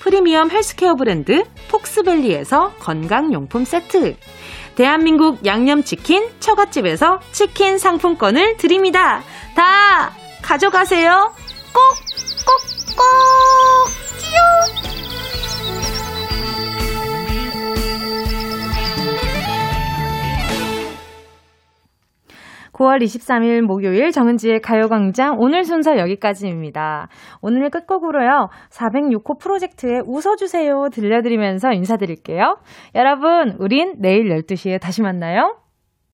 프리미엄 헬스케어 브랜드 폭스밸리에서 건강용품 세트. 대한민국 양념치킨 처갓집에서 치킨 상품권을 드립니다. 다 가져가세요. 꼭, 꼭, 꼭! 끼용! 9월 23일 목요일 정은지의 가요광장 오늘 순서 여기까지입니다. 오늘 끝곡으로요. 406호 프로젝트에 웃어주세요 들려드리면서 인사드릴게요. 여러분, 우린 내일 12시에 다시 만나요.